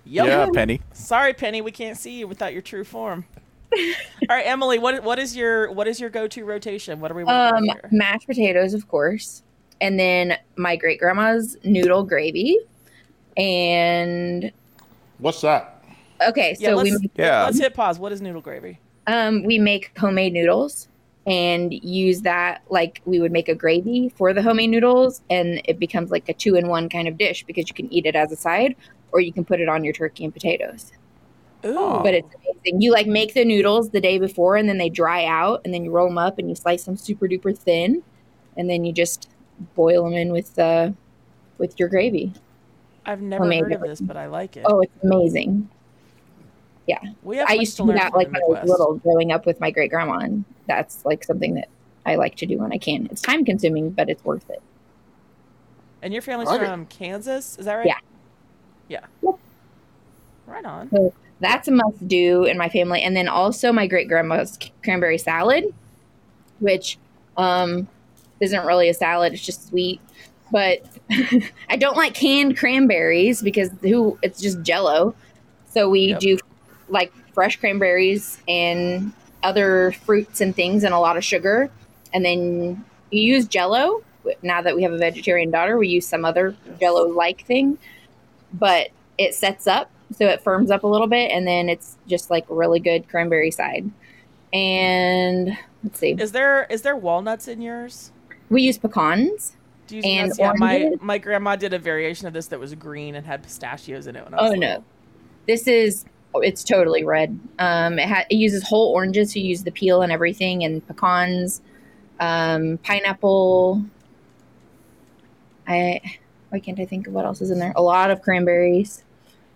Yep. Yeah, Penny. Sorry, Penny, we can't see you without your true form. All right, Emily, what what is your what is your go to rotation? What are we Um, here? mashed potatoes, of course, and then my great grandma's noodle gravy, and What's that? okay, Yeah, so we let's, make, Yeah. let's hit pause. What is noodle gravy? um we make homemade noodles and use that like we would make a gravy for the homemade noodles, and it becomes like a two in one kind of dish because you can eat it as a side or you can put it on your turkey and potatoes. Ooh, But it's amazing. You like make the noodles the day before and then they dry out and then you roll them up and you slice them super duper thin and then you just boil them in with uh with your gravy. I've never homemade heard of this, but I like it. Oh, it's amazing. Yeah. we have I used to to do that like when I was little growing up with my great grandma and that's like something that I like to do when I can. It's time consuming, but it's worth it. And your family's Okay. from Kansas, is that right? Yeah. Yeah. Right on. So that's a must do in my family. And then also my great grandma's cranberry salad, which um, isn't really a salad, it's just sweet. But I don't like canned cranberries because who it's just jello. So we Yep. do like fresh cranberries and other fruits and things and a lot of sugar. And then you use jello. Now that we have a vegetarian daughter, we use some other jello like thing. But it sets up so it firms up a little bit and then it's just like really good cranberry side and let's see Is there is there walnuts in yours? we use pecans Do you And? Yeah, my my grandma did a variation of this that was green and had pistachios in it. When I was oh no this is it's totally red um it, ha- it uses whole oranges so you use the peel and everything and pecans um pineapple i why can't i think of what else is in there a lot of cranberries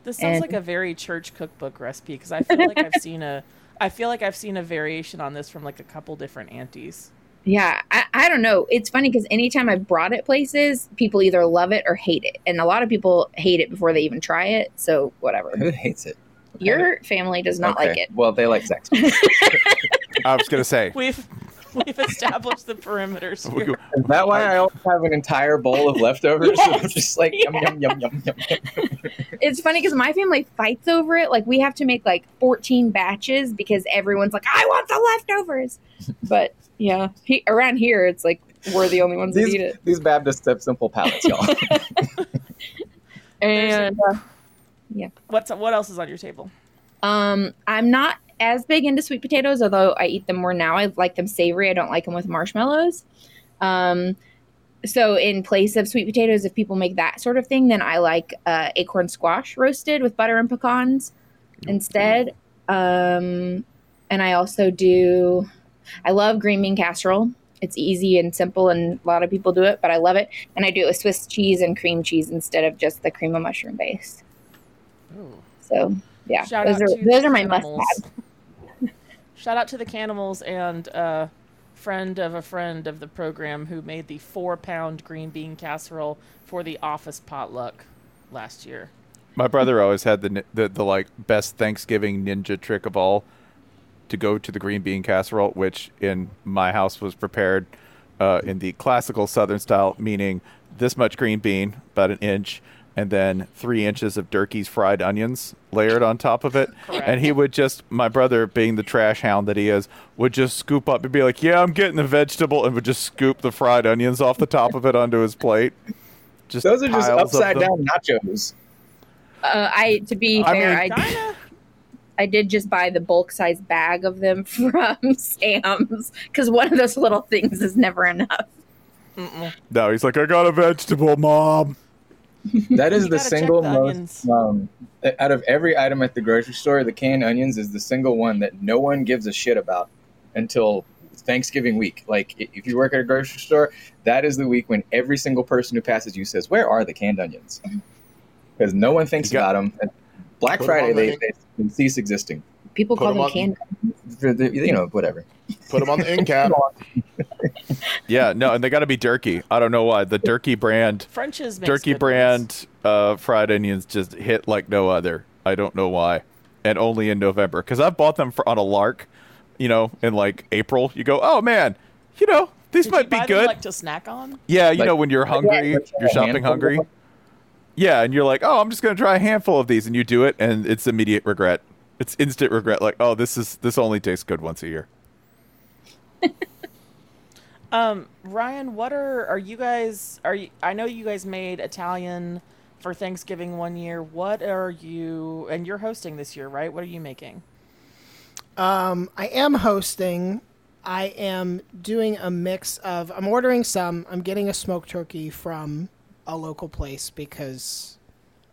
This sounds And- like a very church cookbook recipe because I feel like I've seen a I feel like I've seen a variation on this from like a couple different aunties. Yeah, I, I don't know. It's funny because anytime I've brought it places, people either love it or hate it. And a lot of people hate it before they even try it. So, whatever. Who hates it? Your family does not Okay. like it. Well, they like sex. I was gonna say. We've we've established the perimeters. we Here. go- Is that why I always have an entire bowl of leftovers? Yes. just like yum yum yum yum yum. It's funny because my family fights over it. Like, we have to make like 14 batches because everyone's like, I want the leftovers. But yeah, he, around here, it's like we're the only ones that These, eat it. these Baptists have simple palates, y'all. And uh, What's what else is on your table? Um, I'm not as big into sweet potatoes, although I eat them more now. I like them savory. I don't like them with marshmallows. Um, so in place of sweet potatoes, if people make that sort of thing, then I like uh, acorn squash roasted with butter and pecans instead. Um, and I also do. I love green bean casserole. It's easy and simple, and a lot of people do it, but I love it. And I do it with Swiss cheese and cream cheese instead of just the cream of mushroom base. So yeah, Shout those out are to those the are my Canimals. must-haves. Shout out to the Canimals and uh, friend of a friend of the program who made the four pound green bean casserole for the office potluck last year. My brother always had the, the the like best Thanksgiving ninja trick of all to go to the green bean casserole, which in my house was prepared uh, in the classical Southern style, meaning this much green bean, about an inch, and then three inches of Durkee's fried onions layered on top of it. And he would just, my brother, being the trash hound that he is, would just scoop up and be like, "Yeah, I'm getting the vegetable," and would just scoop the fried onions off the top of it onto his plate. Just Those are just upside down nachos. Uh, I to be I fair, mean- I I did just buy the bulk size bag of them from Sam's because one of those little things is never enough. No, he's like, I got a vegetable, mom. That is the single the most um, out of every item at the grocery store. The canned onions is the single one that no one gives a shit about until Thanksgiving week. Like if you work at a grocery store, that is the week when every single person who passes you says, "Where are the canned onions?" Because no one thinks about them. Black Friday, they, they, they cease existing. People Put call 'em them on- canned. The, you know, whatever. Put them on the end cap. Yeah, no, and they got to be Durkee. I don't know why. The Durkee brand, French's makes Durkee brand uh, fried onions just hit like no other. I don't know why, and only in November because I've bought them for on a lark. You know, in like April, you go, oh man, you know these Did might you be buy good. Them, like to snack on? yeah, you Like- know when you're hungry, Yeah, you're shopping hungry. Yeah, and you're like, oh, I'm just gonna try a handful of these, and you do it, and it's immediate regret. It's instant regret. Like, oh, this is this only tastes good once a year. Um, Ryan, what are are you guys? Are you? I know you guys made Italian for Thanksgiving one year. What are you? And you're hosting this year, right? What are you making? Um, I am hosting. I am doing a mix of. I'm ordering some. I'm getting a smoked turkey from a local place because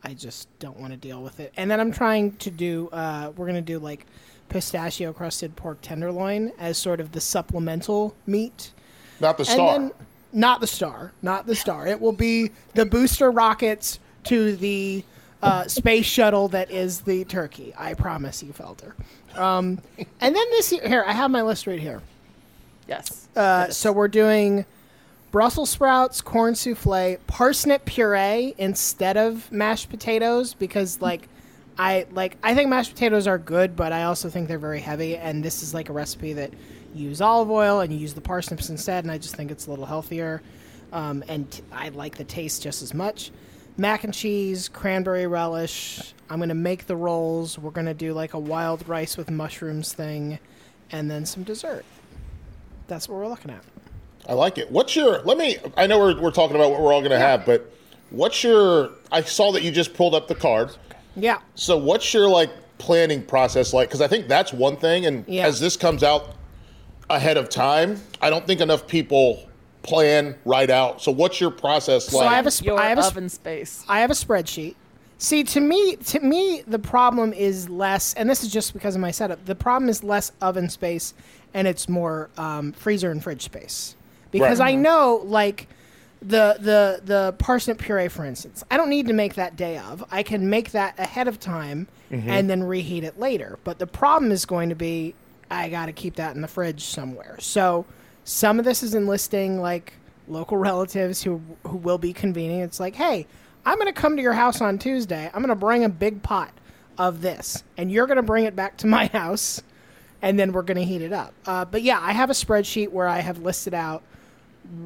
I just don't want to deal with it. And then I'm trying to do. Uh, we're gonna do like pistachio crusted pork tenderloin as sort of the supplemental meat. Not the And star. then- not the star. Not the star. It will be the booster rockets to the uh, space shuttle that is the turkey. I promise you, Felder. Um, and then this year, here I have my list right here. Yes. Uh, so we're doing Brussels sprouts, corn souffle, parsnip puree instead of mashed potatoes because like I like I think mashed potatoes are good, but I also think they're very heavy and this is like a recipe that you use olive oil and you use the parsnips instead and I just think it's a little healthier. Um, and t- I like the taste just as much. Mac and cheese, cranberry relish. I'm gonna make the rolls. We're gonna do like a wild rice with mushrooms thing, and then some dessert. That's what we're looking at. I like it. What's your? Let me. I know we're, we're talking about what we're all going to have, but what's your? I saw that you just pulled up the card. Yeah. So what's your like planning process like? Because I think that's one thing, and Yeah. as this comes out ahead of time, I don't think enough people plan right out. So what's your process So like? I have a sp- Your I have a sp- oven space. I have a spreadsheet. See, to me, to me, the problem is less, and this is just because of my setup. The problem is less oven space, and it's more um, freezer and fridge space. Because Right. I know, like the the the parsnip puree, for instance, I don't need to make that day of. I can make that ahead of time Mhm. and then reheat it later. But the problem is going to be, I got to keep that in the fridge somewhere. So some of this is enlisting like local relatives who who will be convening. It's like, hey, I'm going to come to your house on Tuesday. I'm going to bring a big pot of this, and you're going to bring it back to my house, and then we're going to heat it up. Uh, but yeah, I have a spreadsheet where I have listed out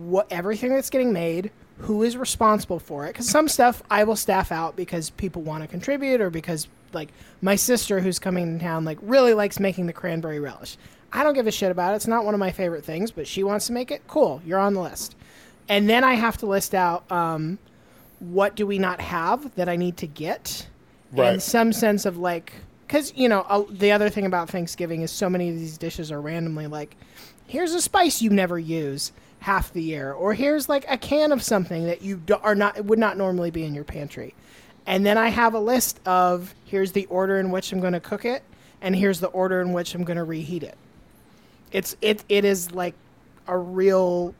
what everything that's getting made, who is responsible for it. Because some stuff I will staff out because people want to contribute, or because like my sister who's coming to town like really likes making the cranberry relish. I don't give a shit about it. It's not one of my favorite things, but she wants to make it. Cool, you're on the list. And then I have to list out um, what do we not have that I need to get, Right. and some sense of like, because you know uh, the other thing about Thanksgiving is so many of these dishes are randomly like, here's a spice you never use half the year, or here's like a can of something that you do, are not would not normally be in your pantry. And then I have a list of here's the order in which I'm going to cook it, and here's the order in which I'm going to reheat it. It's it it is like a real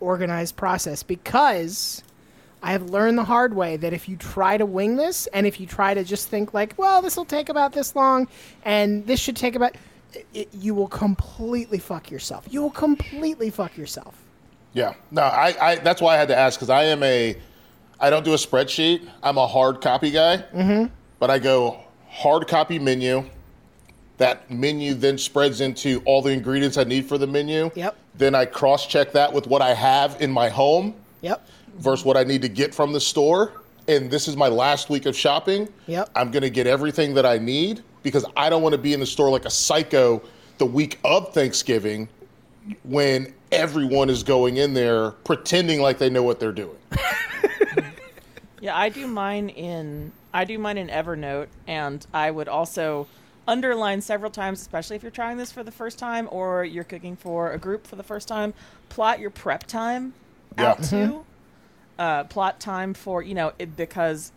organized process because I have learned the hard way that if you try to wing this and if you try to just think like, well, this will take about this long and this should take about it, you will completely fuck yourself. You will completely fuck yourself. Yeah. No, I, I that's why I had to ask because I am a I don't do a spreadsheet. I'm a hard copy guy. Mm-hmm. But I go hard copy menu. That menu then spreads into all the ingredients I need for the menu. Yep. Then I cross check that with what I have in my home Yep. versus what I need to get from the store. And this is my last week of shopping. Yep. I'm going to get everything that I need because I don't want to be in the store like a psycho the week of Thanksgiving when everyone is going in there pretending like they know what they're doing. Yeah, I do mine in I do mine in Evernote, and I would also underline several times, especially if you're trying this for the first time or you're cooking for a group for the first time. Plot your prep time Yeah. out too. Uh, plot time for you know it, because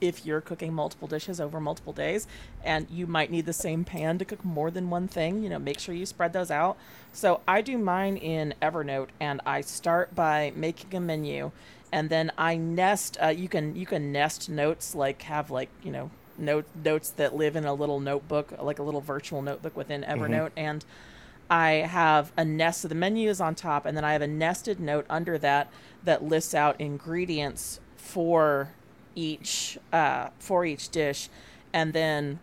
if you're cooking multiple dishes over multiple days and you might need the same pan to cook more than one thing, you know, make sure you spread those out. So I do mine in Evernote and I start by making a menu and then I nest uh, you can you can nest notes like have like, you know, note notes that live in a little notebook, like a little virtual notebook within Evernote and I have a nest of the menu is on top, and then I have a nested note under that that lists out ingredients for each uh, for each dish, and then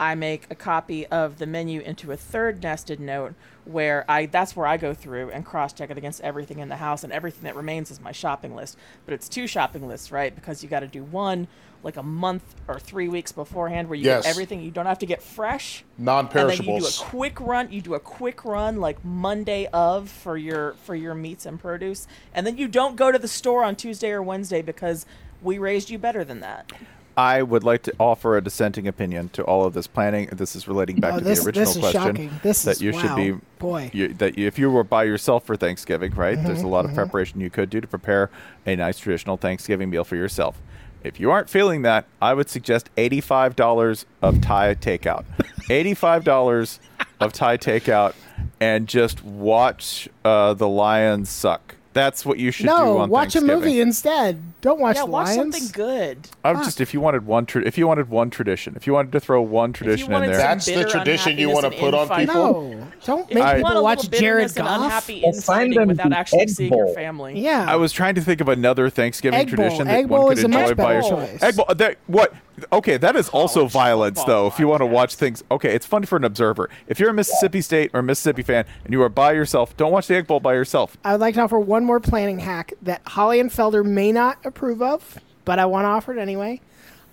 I make a copy of the menu into a third nested note where I that's where I go through and cross check it against everything in the house, and everything that remains is my shopping list. But it's two shopping lists, right? Because you got to do one like a month or three weeks beforehand where you Yes. get everything. You don't have to get fresh. Non-perishables. And then you do a quick run. You do a quick run like Monday of for your for your meats and produce, and then you don't go to the store on Tuesday or Wednesday because we raised you better than that. I would like to offer a dissenting opinion to all of this planning. This is relating back Oh, to this- the original this is question shocking. This that is- you should be Boy. you, that if you were by yourself for Thanksgiving, right? There's a lot of mhm. preparation you could do to prepare a nice traditional Thanksgiving meal for yourself. If you aren't feeling that, I would suggest eighty-five dollars of Thai takeout. eighty-five dollars of Thai takeout, and just watch uh, the Lions suck. That's what you should do No, on watch a movie instead. Don't watch yeah, the watch Lions. something good. I would just if you wanted one tra- if you wanted one tradition, if you wanted to throw one tradition in there. That's the tradition you want to put on people. No, don't make I- want a people watch little bitterness Jared and Goff. unhappy Well, find them without actually Egg seeing your Bowl. family. Yeah, I was trying to think of another Thanksgiving Egg Bowl. tradition that Egg one could is a much enjoy by better yourself. choice. Egg Bowl. That, what? Okay, that is also violence, football though. If you want to watch things, okay, it's fun for an observer. If you're a Mississippi State or Mississippi fan and you are by yourself, don't watch the Egg Bowl by yourself. I would like to offer one more planning hack that Holly and Felder may not approve of, but I want to offer it anyway.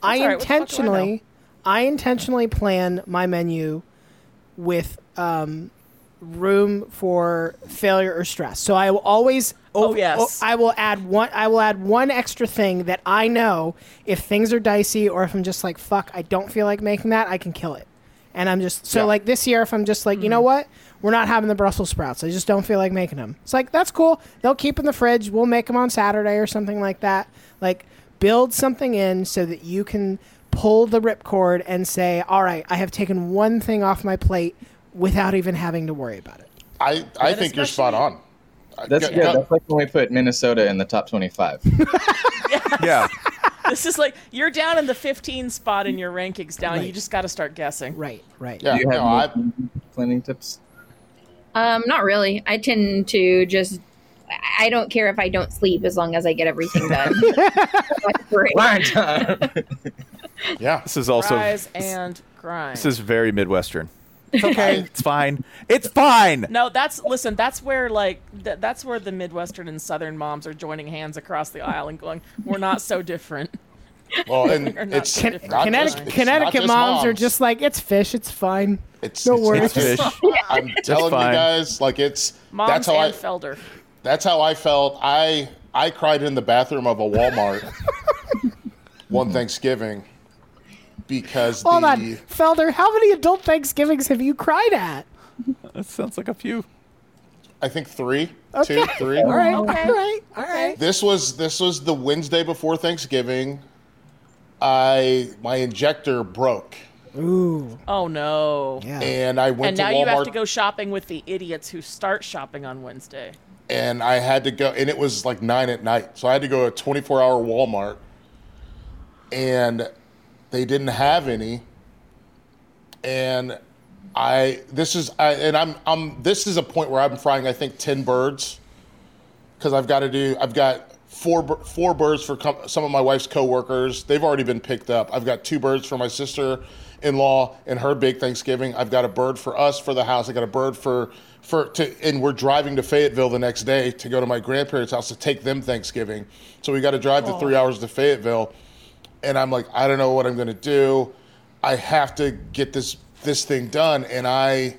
I all right. What the fuck do I intentionally, I intentionally plan my menu with um, room for failure or stress. So I will always. Oh, oh, yes. Oh, I will add one. I will add one extra thing that I know if things are dicey or if I'm just like fuck, I don't feel like making that, I can kill it. And I'm just so Yeah. like this year, if I'm just like, you know what, we're not having the Brussels sprouts. I just don't feel like making them. It's like that's cool. They'll keep in the fridge. We'll make them on Saturday or something like that. Like build something in so that you can pull the ripcord and say, all right, I have taken one thing off my plate without even having to worry about it. I, I But think you're spot on. That's Go- yeah. go- That's like when we put Minnesota in the top twenty-five. Yeah. This is like you're down in the 15 spot in your rankings down. You just got to start guessing. Right, right. yeah, Do you have no, I, any planning tips? Um, not really. I tend to just. I don't care if I don't sleep as long as I get everything done. That's great. Line time. yeah. This is also Rise and grind. this is very Midwestern. It's okay. it's fine. It's fine. No, that's listen. That's where like th- that's where the Midwestern and Southern moms are joining hands across the aisle and going, "We're not so different." Well, and it's so Con- different. Connecticut, just- it's Connecticut not just moms, are just like it's fish, it's fine. It's, No worries. It's it's- fish. I'm telling you guys, like it's Moms that's how and I Felder. that's how I felt. I I cried in the bathroom of a Walmart one Thanksgiving because Hold the on, Felder. How many adult Thanksgivings have you cried at? That sounds like a few. I think three, Okay. two, three. All right. Okay. All right. All right. This was this was the Wednesday before Thanksgiving. I my injector broke, Ooh. Oh no. Yeah. and I went to Walmart. And now Walmart you have to go shopping with the idiots who start shopping on Wednesday. and I had to go, and it was like nine at night, so I had to go to a 24 hour Walmart, and they didn't have any, and I this is I and I'm I'm this is a point where I'm frying I think 10 birds because I've got to do I've got four four birds for com- some of my wife's coworkers. They've already been picked up. I've got two birds for my sister in law and her big Thanksgiving. I've got a bird for us for the house. I got a bird for for to and we're driving to Fayetteville the next day to go to my grandparents' house to take them Thanksgiving. So we got to drive the three hours to Fayetteville, and I'm like I don't know what I'm gonna do. I have to get this this thing done, and I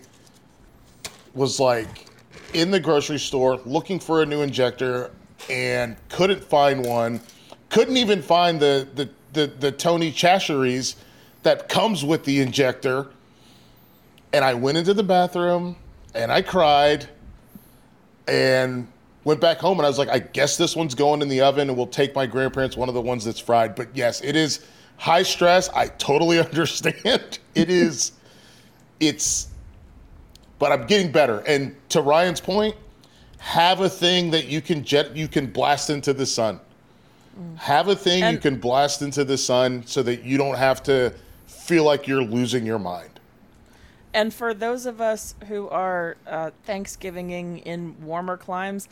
was like in the grocery store looking for a new injector and couldn't find one. Couldn't even find the the the, the Tony Chachere's that comes with the injector. And I went into the bathroom and I cried and went back home and I was like, I guess this one's going in the oven and we'll take my grandparents one of the ones that's fried. But yes, it is high stress. I totally understand. It is it's but I'm getting better. And to Ryan's point, have a thing that you can jet you can blast into the sun. Have a thing you can blast into the sun so that you don't have to feel like you're losing your mind. And for those of us who are uh, Thanksgivinging in warmer climes,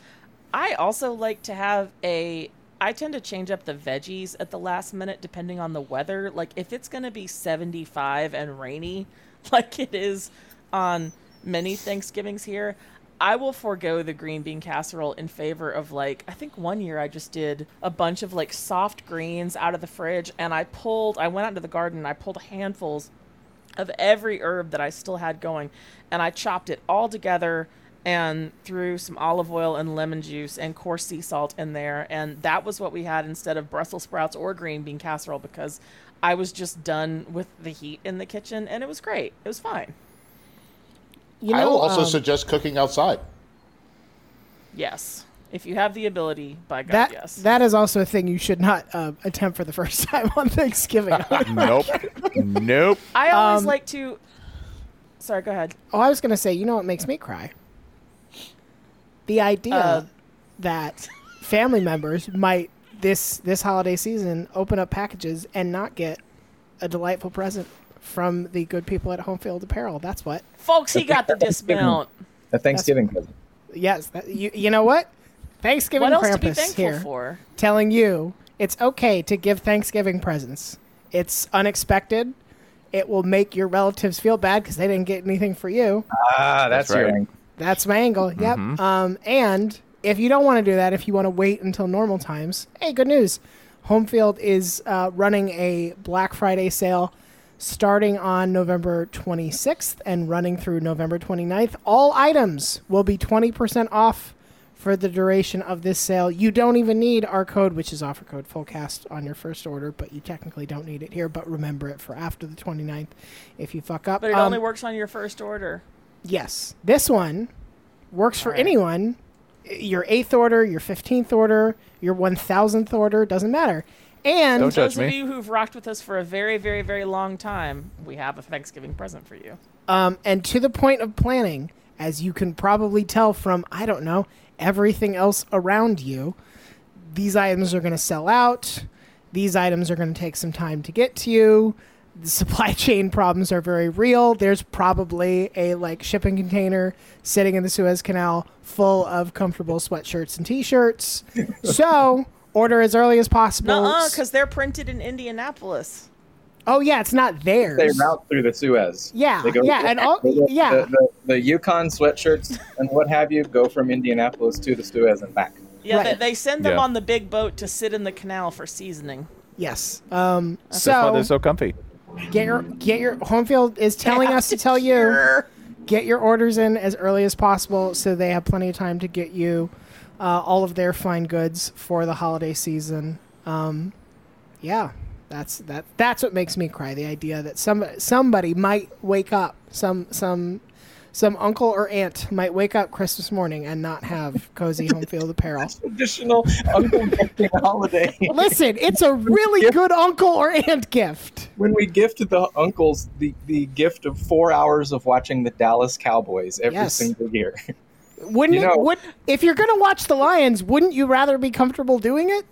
I also like to have a. I tend to change up the veggies at the last minute depending on the weather. Like if it's going to be 75 and rainy, like it is on many Thanksgivings here, I will forego the green bean casserole in favor of like I think one year I just did a bunch of like soft greens out of the fridge and I pulled I went out into the garden and I pulled handfuls of every herb that I still had going, and I chopped it all together and threw some olive oil and lemon juice and coarse sea salt in there, and that was what we had instead of Brussels sprouts or green bean casserole because I was just done with the heat in the kitchen, and it was great. It was fine. You I know, will also um, suggest cooking outside. Yes, if you have the ability, by God, that yes. that is also a thing you should not uh, attempt for the first time on Thanksgiving. nope. nope. I always Um, like to. Sorry, go ahead. Oh, I was going to say, you know what makes me cry? The idea Uh, that family members might this this holiday season open up packages and not get a delightful present from the good people at Home Field Apparel. That's what. Folks, he got the dismount. A Thanksgiving present. Yes, that, you you know what? Thanksgiving What else to be Krampus thankful here for? telling you it's okay to give Thanksgiving presents. It's unexpected. It will make your relatives feel bad because they didn't get anything for you. Ah, that's, That's right. angle. That's my angle. Yep. Um, and if you don't want to do that, if you want to wait until normal times, hey, good news. Homefield is uh, running a Black Friday sale starting on November 26th and running through November 29th. All items will be 20% off for the duration of this sale. You don't even need our code, which is offer code fullcast on your first order, but you technically don't need it here. But remember it for after the 29th if you fuck up. But it Um, only works on your first order. Yes. This one works for Alright. anyone. Your eighth order, your 15th order, your 1000th order, doesn't matter. And Don't judge Those of me. you who've rocked with us for a very, very, very long time, we have a Thanksgiving present for you. um, and to the point of planning, as you can probably tell from I don't know everything else around you, these items are going to sell out. These items are going to take some time to get to you. The supply chain problems are very real. There's probably a like shipping container sitting in the Suez Canal full of comfortable sweatshirts and t-shirts. so order as early as possible. Nuh-uh, because they're printed in Indianapolis. oh yeah, it's not theirs. They route through the Suez. Yeah, They go- yeah, and all the, yeah. The, the, the UConn sweatshirts and what have you go from Indianapolis to the Suez and back. Yeah, Right. they, they send them Yeah. on the big boat to sit in the canal for seasoning. Yes. Um, That's why so they're so comfy. Get your get your home field is telling us to tell you get your orders in as early as possible so they have plenty of time to get you uh, all of their fine goods for the holiday season. Um, yeah, that's that. That's what makes me cry. The idea that some somebody might wake up, some some some uncle or aunt might wake up Christmas morning and not have cozy home field apparel. Additional uncle gifting holiday. Listen, it's a really good uncle or aunt gift. When we gift the uncles the, the gift of four hours of watching the Dallas Cowboys every Yes. single year. Wouldn't You it, know- would if you're gonna watch the Lions, wouldn't you rather be comfortable doing it?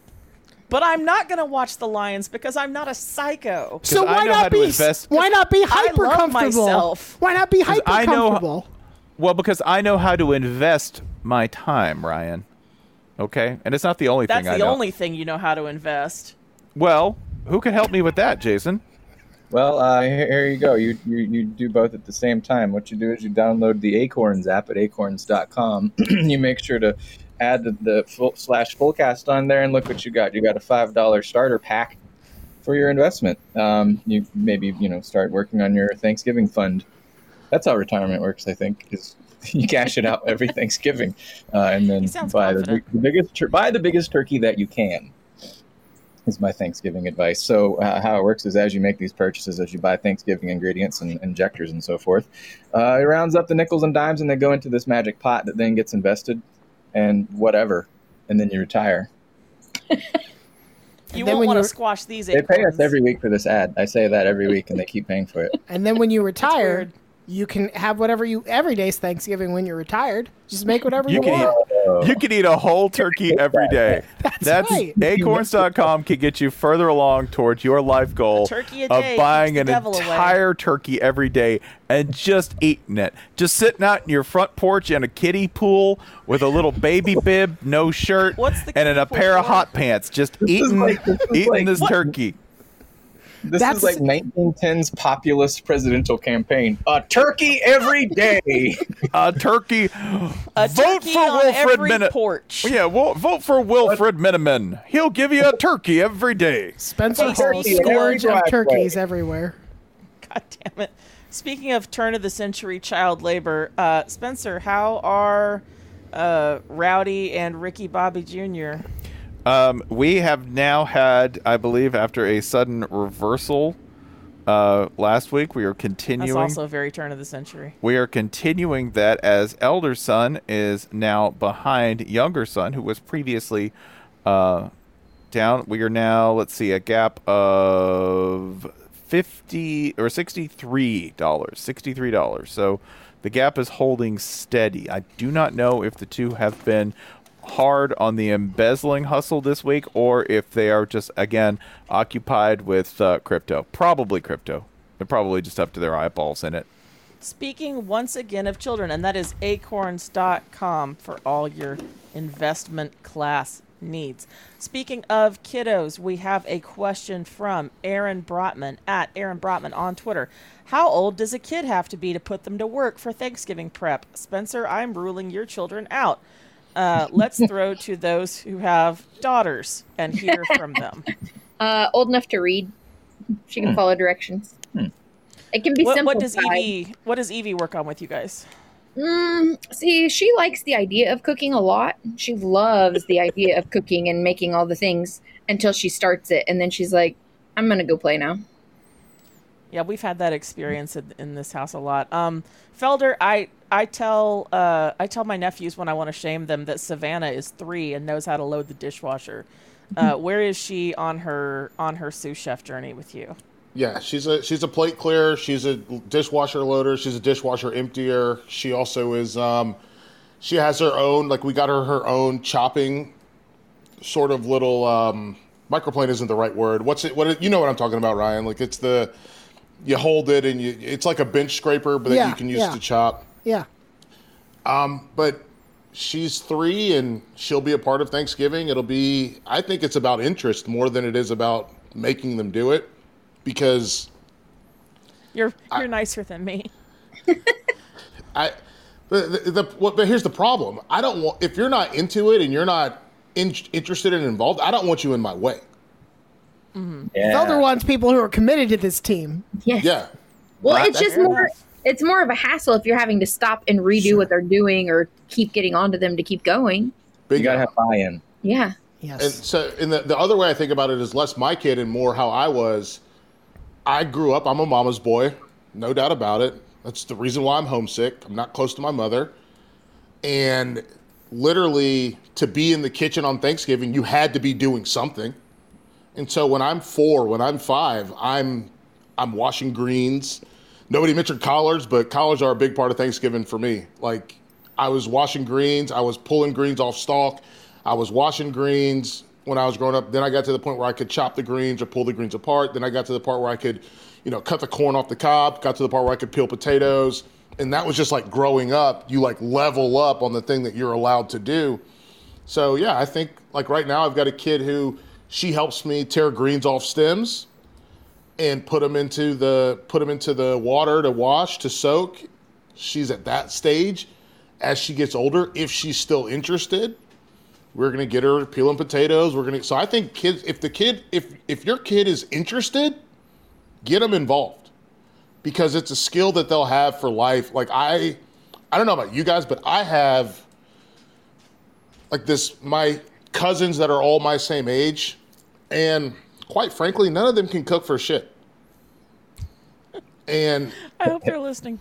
But I'm not going to watch the Lions because I'm not a psycho. So why not be invest- why not be I hyper love comfortable? myself. Why not be hyper I know- comfortable? Well, because I know how to invest my time, Ryan. Okay, and it's not the only That's thing That's the know. only thing you know how to invest. Well, who can help me with that, Jason? Well, uh, here, here you go. You, you you do both at the same time. What you do is you download the Acorns app at acorns.com. you make sure to add the, full, slash fullcast on there, and look what you got. You got a five dollar starter pack for your investment. Um, you maybe you know start working on your Thanksgiving fund. That's how retirement works, I think. Is you cash it out every Thanksgiving, uh, and then buy the, the biggest tur- buy the biggest turkey that you can is my Thanksgiving advice. So uh, how it works is as you make these purchases, as you buy Thanksgiving ingredients and injectors and so forth, uh, it rounds up the nickels and dimes and they go into this magic pot that then gets invested and whatever, and then you retire. You then won't want to squash these They pay us every week for this ad. I say that every week, and they keep paying for it. And then when you retire, you can have whatever you every day's Thanksgiving when you're retired. Just make whatever you, You can want. Eat, you can eat a whole turkey every day. That's right. acorns.com can get you further along towards your life goal A of buying an the devil away. entire turkey every day and just eating it. Just sitting out in your front porch in a kiddie pool with a little baby bib, no shirt, What's the and in a kiddie pool pair of hot pants, just eating like- this eating like- this What? turkey. This That's- is like 1910's populist presidential campaign. A turkey every day. A turkey. A vote turkey for on Wilfred every Minute. porch. Yeah, well, vote for Wilfred Miniman. He'll give you a turkey every day. Spencer Hey, holds turkey in scourge of driveway. turkeys everywhere. God damn it. Speaking of turn of the century child labor, uh, Spencer, how are uh, Rowdy and Ricky Bobby Jr.? Um, we have now had, I believe, after a sudden reversal uh, last week, we are continuing. That's also very turn of the century. we are continuing that as elder son is now behind younger son, who was previously uh, down. We are now, let's see, a gap of fifty or sixty-three dollars. Sixty-three dollars. So the gap is holding steady. I do not know if the two have been hard on the embezzling hustle this week, or if they are just again occupied with uh, crypto. Probably crypto. They're probably just up to their eyeballs in it. Speaking once again of children, and that is acorns.com for all your investment class needs. Speaking of kiddos, we have a question from Aaron Brotman at Aaron Brotman on Twitter. How old does a kid have to be to put them to work for Thanksgiving prep? Spencer, I'm ruling your children out. Uh, let's throw to those who have daughters and hear from them. Uh, old enough to read. She can follow directions. It can be What, simple. what does Evie? What does Evie work on with you guys? Mm, see, she likes the idea of cooking a lot. She loves the idea of cooking and making all the things until she starts it, and then she's like, "I'm gonna go play now." Yeah, we've had that experience in, in this house a lot. Um, Felder, I I tell uh, I tell my nephews when I want to shame them that Savannah is three and knows how to load the dishwasher. Uh, where is she on her on her sous chef journey with you? Yeah, she's a she's a plate clearer. She's a dishwasher loader. She's a dishwasher emptier. She also is. Um, she has her own like we got her her own chopping sort of little um, microplane isn't the right word. What's it? What it, you know what I'm talking about, Ryan? Like it's the you hold it and you it's like a bench scraper, but that Yeah, you can use yeah. to chop. Yeah. Um, but she's three and she'll be a part of Thanksgiving. It'll be, I think it's about interest more than it is about making them do it because You're you're nicer than me. I, the, the, the what, but here's the problem. I don't want, if you're not into it and you're not in, interested and involved, I don't want you in my way. Mm-hmm. Felder wants people who are committed to this team. Yes. Yeah. Well, Right, it's just more. enough. It's more of a hassle if you're having to stop and redo what they're doing or keep getting onto them to keep going. Big You gotta have buy-in. Yeah. Yes. And so, and the, the other way I think about it is less my kid and more how I was. I grew up. I'm a mama's boy, no doubt about it. That's the reason why I'm homesick. I'm not close to my mother. And literally, to be in the kitchen on Thanksgiving, you had to be doing something. And so when I'm four, when I'm five, I'm I'm washing greens. Nobody mentioned collards, but collards are a big part of Thanksgiving for me. Like I was washing greens, I was pulling greens off stalk, I was washing greens when I was growing up. Then I got to the point where I could chop the greens or pull the greens apart. Then I got to the part where I could, you know, cut the corn off the cob. Got to the part where I could peel potatoes. And that was just like growing up. You like level up on the thing that you're allowed to do. So yeah, I think like right now I've got a kid who she helps me tear greens off stems and put them into the put them into the water to wash to soak. She's at that stage. As she gets older, if she's still interested, we're gonna get her peeling potatoes. We're gonna. So I think kids, if the kid, if if your kid is interested, get them involved because it's a skill that they'll have for life. Like I, I don't know about you guys, but I have like this my cousins that are all my same age, and quite frankly, none of them can cook for shit. And I hope they're listening.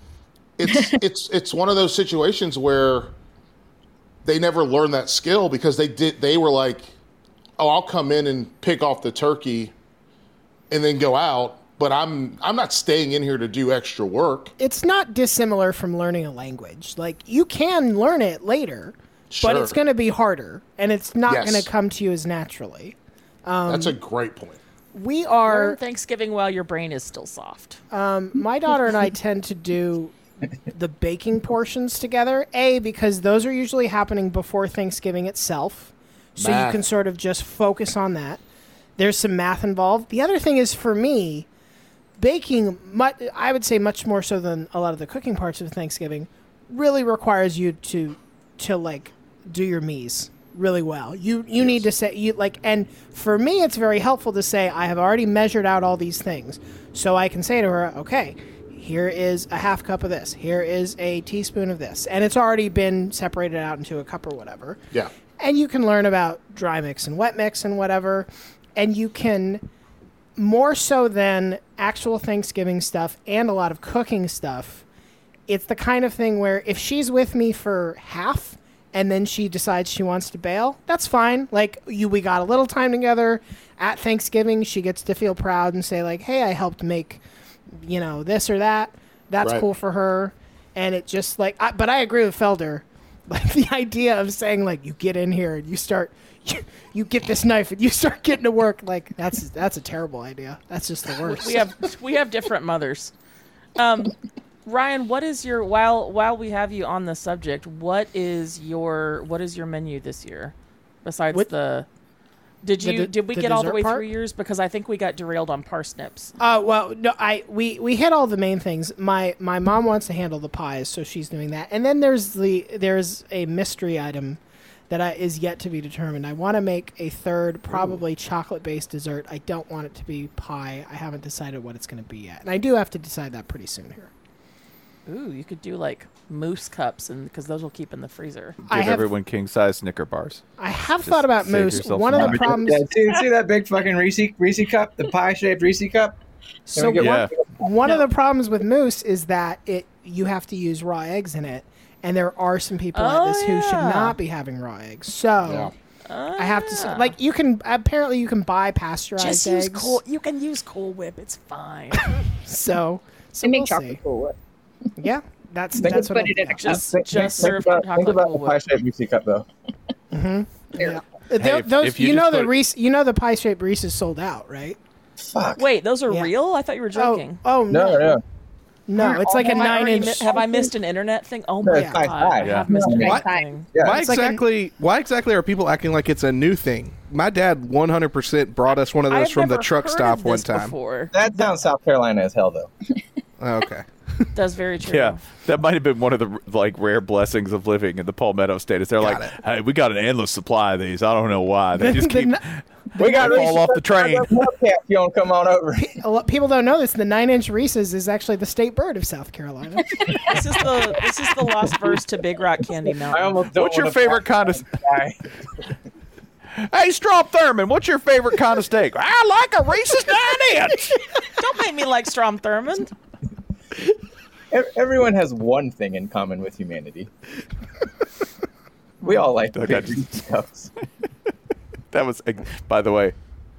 it's it's it's one of those situations where they never learned that skill because they did they were like, oh, I'll come in and pick off the turkey, and then go out. But I'm I'm not staying in here to do extra work. It's not dissimilar from learning a language. Like you can learn it later, but it's going to be harder, and it's not Yes. going to come to you as naturally. Um, That's a great point. we Learn are. Thanksgiving while your brain is still soft. Um, my daughter and I tend to do the baking portions together. A because those are usually happening before Thanksgiving itself, so you can sort of just focus on that. There's some math involved. The other thing is for me, baking. Much, I would say much more so than a lot of the cooking parts of Thanksgiving, really requires you to to like do your mise really well. You you need to say you like and for me it's very helpful to say I have already measured out all these things. So I can say to her, "Okay, here is a half cup of this. Here is a teaspoon of this." And it's already been separated out into a cup or whatever. Yeah. And you can learn about dry mix and wet mix and whatever. And you can more so than actual Thanksgiving stuff and a lot of cooking stuff, it's the kind of thing where if she's with me for half and then she decides she wants to bail, that's fine. Like you we got a little time together at Thanksgiving, she gets to feel proud and say like, "Hey, I helped make you know, this or that." That's Right. cool for her. And it just like I, but I agree with Felder. Like the idea of saying like you get in here and you start you, you get this knife and you start getting to work like that's that's a terrible idea. That's just the worst. we have we have different mothers. Um, Ryan, what is your while while we have you on the subject? What is your what is your menu this year? Besides What- the, did you de- did we get all the way part? through yours? Because I think we got derailed on parsnips. Uh, well, no, I we we hit all the main things. My my mom wants to handle the pies, so she's doing that. And then there's the there's a mystery item that I, is yet to be determined. I want to make a third, probably chocolate based dessert. I don't want it to be pie. I haven't decided what it's going to be yet, and I do have to decide that pretty soon here. Ooh, you could do like mousse cups, and because those will keep in the freezer. I Give have- everyone king size Snicker bars. I have Just thought about mousse. One some of the problems. Yeah, see, see that big fucking Reese Reese cup, the pie shaped Reese cup. So Can we one, get one of the problems with mousse is that it you have to use raw eggs in it, and there are some people at Oh, this who should oh, not be having raw eggs. So I have to s ah. like you can apparently you can buy pasteurized Just eggs. use cool. You can use Cool Whip. It's fine. So so They make we'll chocolate see. Cool Whip. Yeah, that's Think that's what put it in a I'll- cup. just Think- just think serve about, chocolate think about the pie Whip. shaped Reese cup though. Mm-hmm. yeah. Hey, Tho- if- those if you, you know just the Reese you know the pie shaped Reese is sold out, right? Fuck. Wait, those are Yeah. real? I thought you were oh, joking. Oh, oh No, no, no. no, it's like a nine inch. mi- have I missed an internet thing? Oh No, my it's god, high I have missed an internet thing. Yeah. Why It's like an- exactly? why exactly are people acting like it's a new thing? My dad 100% brought us one of those I've from the truck stop one time. Before. That sounds South Carolina as hell though. Oh, okay. That's very true. Yeah, that might have been one of the like rare blessings of living in the Palmetto State. Is they're Got like, it. hey, we got an endless supply of these. I don't know why. They just keep the- We got They fall off the train. If you want to come on over. people don't know this. The nine inch Reese's is actually the state bird of South Carolina. This is the this is the lost verse to Big Rock Candy I Mountain. What's your favorite kind of? Hey, Strom Thurmond, what's your favorite kind of steak? I like a Reese's nine inch. Don't make me like Strom Thurmond. Ev- everyone has one thing in common with humanity. We all like Look, I big just- cups. That was, by the way,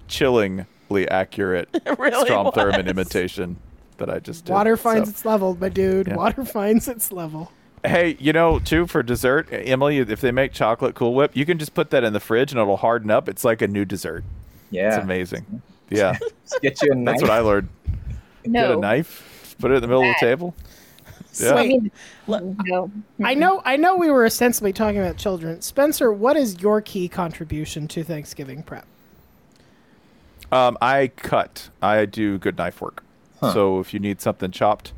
chillingly accurate really Strom was. Thurmond imitation that I just did. Water finds So- its level, my dude. Yeah. Water finds its level. Hey, you know, too for dessert, Emily, if they make chocolate Cool Whip, you can just put that in the fridge and it'll harden up. It's like a new dessert. Yeah. It's amazing. Yeah, get you a knife. that's what I learned. Get a knife, put it in the middle of the table. Yeah. Wait, No. I know, I know, we were ostensibly talking about children. Spencer, what is your key contribution to Thanksgiving prep? Um, I cut. I do good knife work. Huh. So if you need something chopped,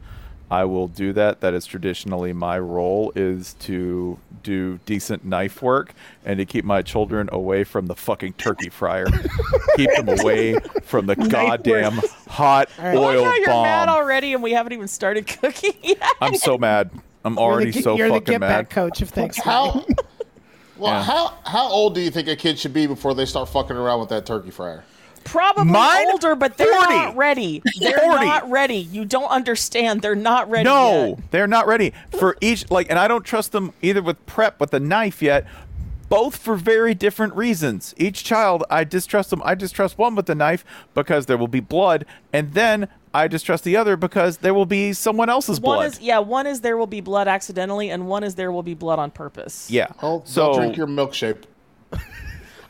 I will do that. That is traditionally my role is to do decent knife work and to keep my children away from the fucking turkey fryer. keep them away from the goddamn hot I like oil how you're mad already, and we haven't even started cooking yet. I'm so mad. I'm already you're the, so you're the fucking get mad. back coach of things. How? Well, Yeah. how how old do you think a kid should be before they start fucking around with that turkey fryer? Probably Mine? older, but they're 40. not ready. They're 40. not ready. You don't understand. They're not ready. No, yet. they're not ready for each like and I don't trust them either with prep with the knife yet. Both for very different reasons. Each child, I distrust them. I distrust one with the knife because there will be blood, and then I distrust the other because there will be someone else's One blood. is yeah. One is there will be blood accidentally, and one is there will be blood on purpose. yeah. Oh, so drink your milkshake.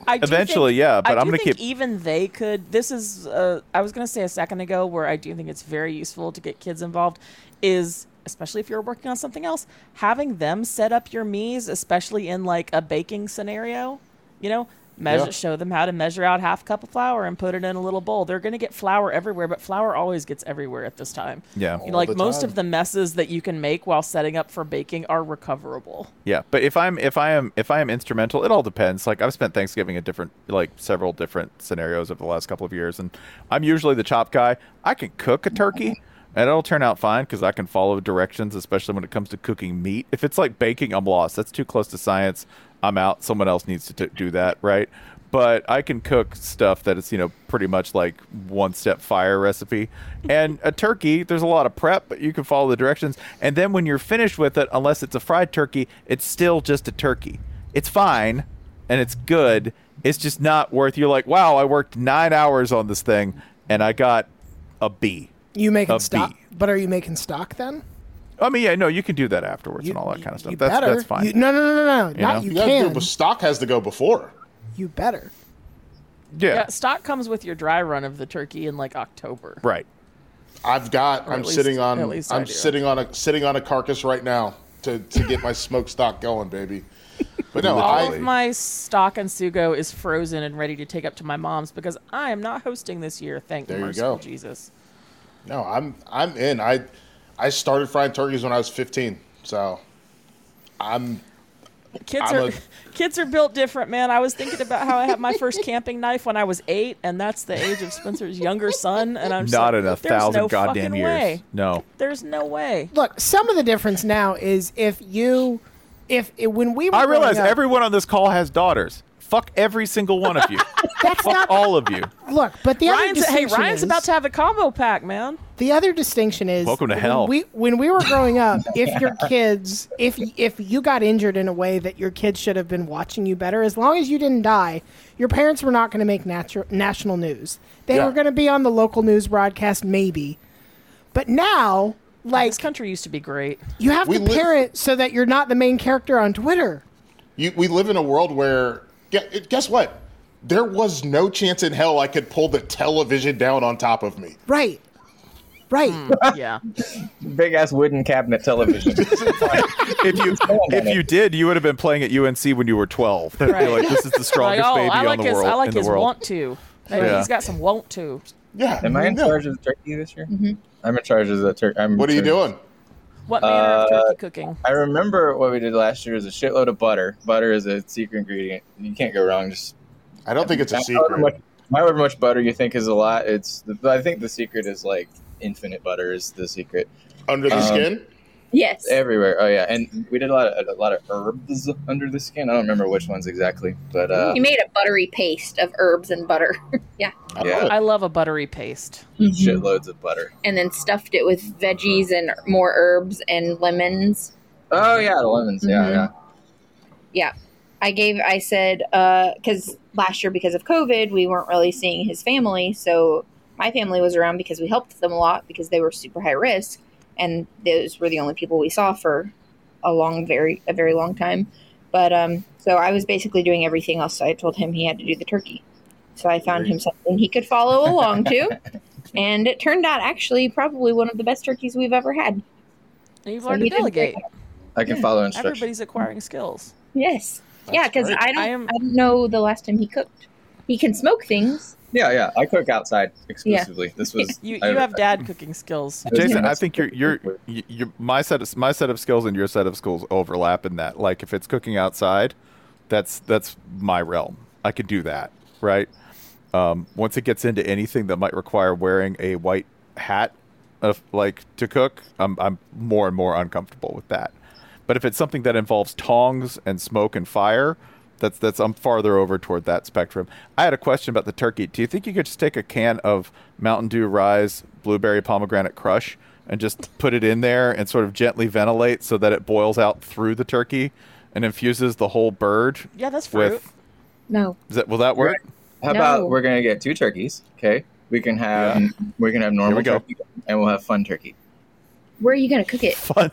I Eventually, think- yeah, but I I'm gonna keep- even they could. This is uh, I was gonna say a second ago where I do think it's very useful to get kids involved. Is especially if you're working on something else, having them set up your mise, especially in like a baking scenario. You know, measure Yeah. show them how to measure out half cup of flour and put it in a little bowl. They're gonna get flour everywhere, but flour always gets everywhere at this time. Yeah. All like most time. of the messes that you can make while setting up for baking are recoverable. Yeah, but if I'm if I am if I am instrumental, it all depends. Like I've spent Thanksgiving in different like several different scenarios over the last couple of years, and I'm usually the chop guy. I can cook a turkey, and it'll turn out fine because I can follow directions, especially when it comes to cooking meat. If it's like baking, I'm lost. That's too close to science. I'm out. Someone else needs to t- do that, right? But I can cook stuff that is, you know, pretty much like one step fire recipe. And a turkey, there's a lot of prep, but you can follow the directions. And then when you're finished with it, unless it's a fried turkey, it's still just a turkey. It's fine and it's good. It's just not worth you're like, wow, I worked nine hours on this thing and I got a B. You making A stock? But are you making stock then? I mean, yeah, no, you can do that afterwards and all that kind of stuff. You That's better. that's fine. You, no, no, no, no, no. You Not know? you, You gotta do, can. but stock has to go before. You better. yeah. Yeah, stock comes with your dry run of the turkey in like October. Right. I've got. Or I'm least- sitting on. at least I I'm sitting on a sitting on a carcass right now to to get my smoked stock going, baby. But no, All I of my stock and sugo is frozen and ready to take up to my mom's because I am not hosting this year. Thank There you merciful go. Jesus. no, I'm I'm in. I I started frying turkeys when I was 15, so I'm Kids I'm are a- kids are built different, man. I was thinking about how I had my first camping knife when I was eight, and that's the age of Spencer's younger son. And I'm Not like, in a thousand no goddamn years. Way. No. There's no way. Look, some of the difference now is if you, if it, when we were I realize up- everyone on this call has daughters. Fuck every single one of you. That's Fuck not all of you. look. But the other Ryan's, hey, distinction Ryan's is, about to have a combo pack, man. The other distinction is Welcome to when hell. We when we were growing up, if your kids, if if you got injured in a way that your kids should have been watching you better, as long as you didn't die, your parents were not going to make natu- national news. They Yeah. were going to be on the local news broadcast, maybe. But now, like This country used to be great. you have We to live- parent so that you're not the main character on Twitter. you. We live in a world where gue- guess what? There was no chance in hell I could pull the television down on top of me. Right. Right. Hmm, yeah. Big ass wooden cabinet television. If you if you did, you would have been playing at UNC when you were 12. You're Right. like, this is the strongest like, oh, baby I like on the his, world. I like his world. want to. Hey, Yeah. He's got some want to. Yeah. Am I in no. charge of the turkey this year? Mm-hmm. I'm in charge of the turkey. What are you doing? What manner of Uh, turkey cooking? I remember what we did last year is a shitload of butter. Butter is a secret ingredient. You can't go wrong. Just I don't think it's a however secret. much, however much butter you think is a lot, it's. I think the secret is like infinite butter is the secret. Under the Um, skin? Yes. everywhere. Oh yeah, and we did a lot of a lot of herbs under the skin. I don't remember which ones exactly, but uh, you made a buttery paste of herbs and butter. yeah. yeah, I love a buttery paste. shitloads of butter. And then stuffed it with veggies and more herbs and lemons. Oh yeah, the lemons. Yeah, Mhm. yeah. Yeah. I gave, I said, because last year, because of COVID, we weren't really seeing his family. So my family was around because we helped them a lot because they were super high risk. And those were the only people we saw for a long, very, a very long time. But um, so I was basically doing everything else. So I told him he had to do the turkey. So I found him something he could follow along to. And it turned out actually probably one of the best turkeys we've ever had. And you've So learned to delegate. I can Yeah. follow instructions. Everybody's acquiring skills. Yes. yeah, because. I don't. I I, don't know the last time he cooked. He can smoke things. Yeah, yeah. I cook outside exclusively. This was You, I- you have dad cooking skills. Jason, I think you're you're you you- my set of my set of skills and your set of skills overlap in that. Like if it's cooking outside, that's that's my realm. I could do that, right? Um, once it gets into anything that might require wearing a white hat, of like to cook, I'm I'm more and more uncomfortable with that. But if it's something that involves tongs and smoke and fire, that's that's I'm farther over toward that spectrum. I had a question about the turkey. Do you think you could just take a can of Mountain Dew Rise Blueberry Pomegranate Crush and just put it in there and sort of gently ventilate so that it boils out through the turkey and infuses the whole bird? Yeah, that's fruit. With No. is that will that work? How No. about we're gonna get two turkeys? Okay, we can have we can have normal we turkey and we'll have fun turkey Where are you gonna cook it? Fun.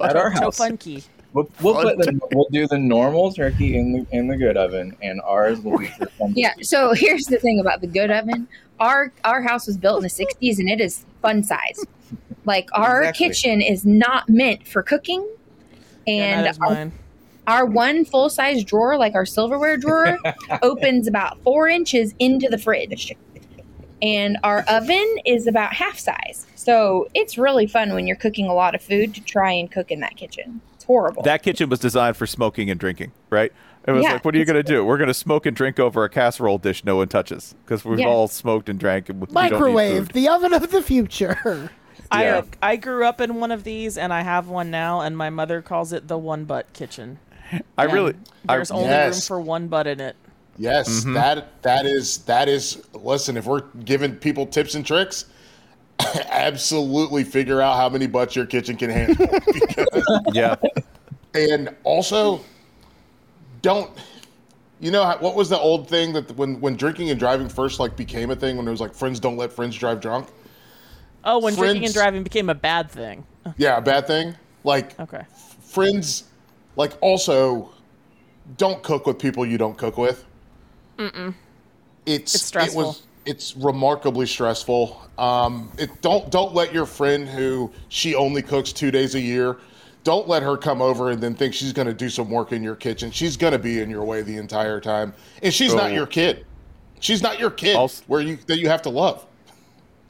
at our So house. funky. We'll, we'll, put the, we'll do the normal turkey in the in the good oven, and ours will be for fun. Yeah. So here's the thing about the good oven. Our our house was built in the '60s, and it is fun size. Like our Exactly. kitchen is not meant for cooking, and that is our, our one full size drawer, like our silverware drawer, opens about four inches into the fridge, and our oven is about half size. So it's really fun when you're cooking a lot of food to try and cook in that kitchen. It's horrible. That kitchen was designed for smoking and drinking, right? It was Yeah, like, what are you going to do? We're going to smoke and drink over a casserole dish no one touches because we've Yeah. all smoked and drank. And we don't Microwave, the oven of the future. I Yeah. I grew up in one of these, and I have one now, and my mother calls it the one butt kitchen. I And really, I, There's only room for one butt in it. Yes, Mm-hmm. that that is that is. Listen, if we're giving people tips and tricks, absolutely figure out how many butts your kitchen can handle. because, yeah. and also, don't. You know what was the old thing that when when drinking and driving first like became a thing when it was like friends don't let friends drive drunk? Oh, when drinking and driving became a bad thing. Yeah, a bad thing. Like Okay. friends, like also, don't cook with people you don't cook with. Mm-mm. it's It's stressful. It was it's remarkably stressful. Um, it don't don't let your friend who she only cooks two days a year. Don't let her come over and then think she's going to do some work in your kitchen. She's going to be in your way the entire time, and she's not your kid. She's not your kid. Also- where you that you have to love.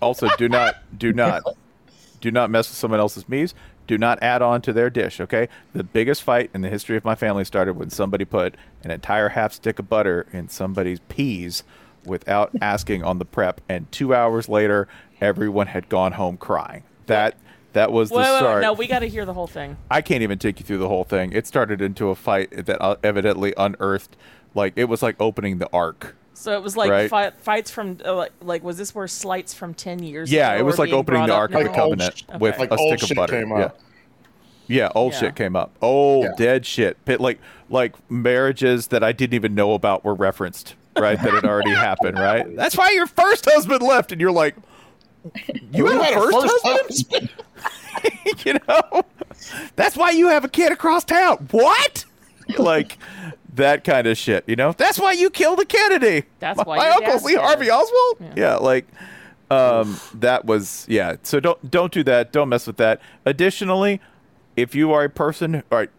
Also, do not, do not, do not mess with someone else's meats. Do not add on to their dish. Okay. The biggest fight in the history of my family started when somebody put an entire half stick of butter in somebody's peas without asking on the prep, and two hours later, everyone had gone home crying. That that was the Wait, wait, wait, start. no, we got to hear the whole thing. I can't even take you through the whole thing. It started into a fight that uh, evidently unearthed, like it was like opening the ark. So it was like Right. fi- fights from uh, like, like was this where slights from ten years? Yeah, ago it was like opening the up Ark of the now? Like Covenant sh- with like a old stick of butter. came yeah. up. Yeah, old Yeah. shit came up. Old Yeah. dead shit. Pit like like marriages that I didn't even know about were referenced, right? that had already happened, right? That's why your first husband left, and you're like, you had a first, husband? you know, that's why you have a kid across town. What? like that kind of shit. You know, that's why you killed a Kennedy. That's my, why my your uncle Lee dead. Harvey Oswald. Yeah, like um, that was yeah. So don't don't do that. Don't mess with that. Additionally, if you are a person, all right,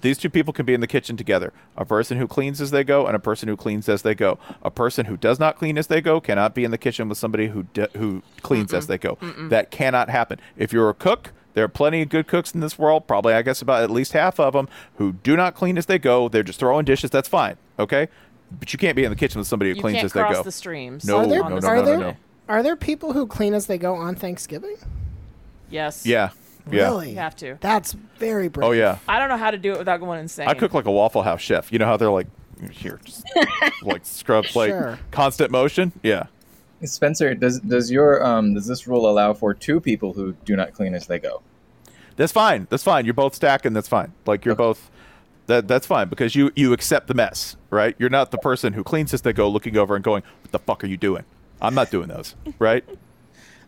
these two people can be in the kitchen together. A person who cleans as they go and a person who cleans as they go. A person who does not clean as they go cannot be in the kitchen with somebody who d- who cleans as they go. That cannot happen. If you're a cook, there are plenty of good cooks in this world. Probably, I guess, about at least half of them who do not clean as they go. They're just throwing dishes. That's fine. Okay. But you can't be in the kitchen with somebody who You cleans can't as they cross go. the streams. No, are there, no, no, are no, there, no, no. Are there people who clean as they go on Thanksgiving? Yes. Yeah. Yeah. Really? You have to. That's very brave. Oh yeah. I don't know how to do it without going insane. I cook like a Waffle House chef. You know how they're like here, just like scrub plate, Sure. constant motion. Yeah. Spencer, does does your um does this rule allow for two people who do not clean as they go? That's fine. That's fine. You're both stacking. That's fine. Like you're both. That that's fine because you you accept the mess, right? You're not the person who cleans as they go, looking over and going, "What the fuck are you doing?" I'm not doing those, right?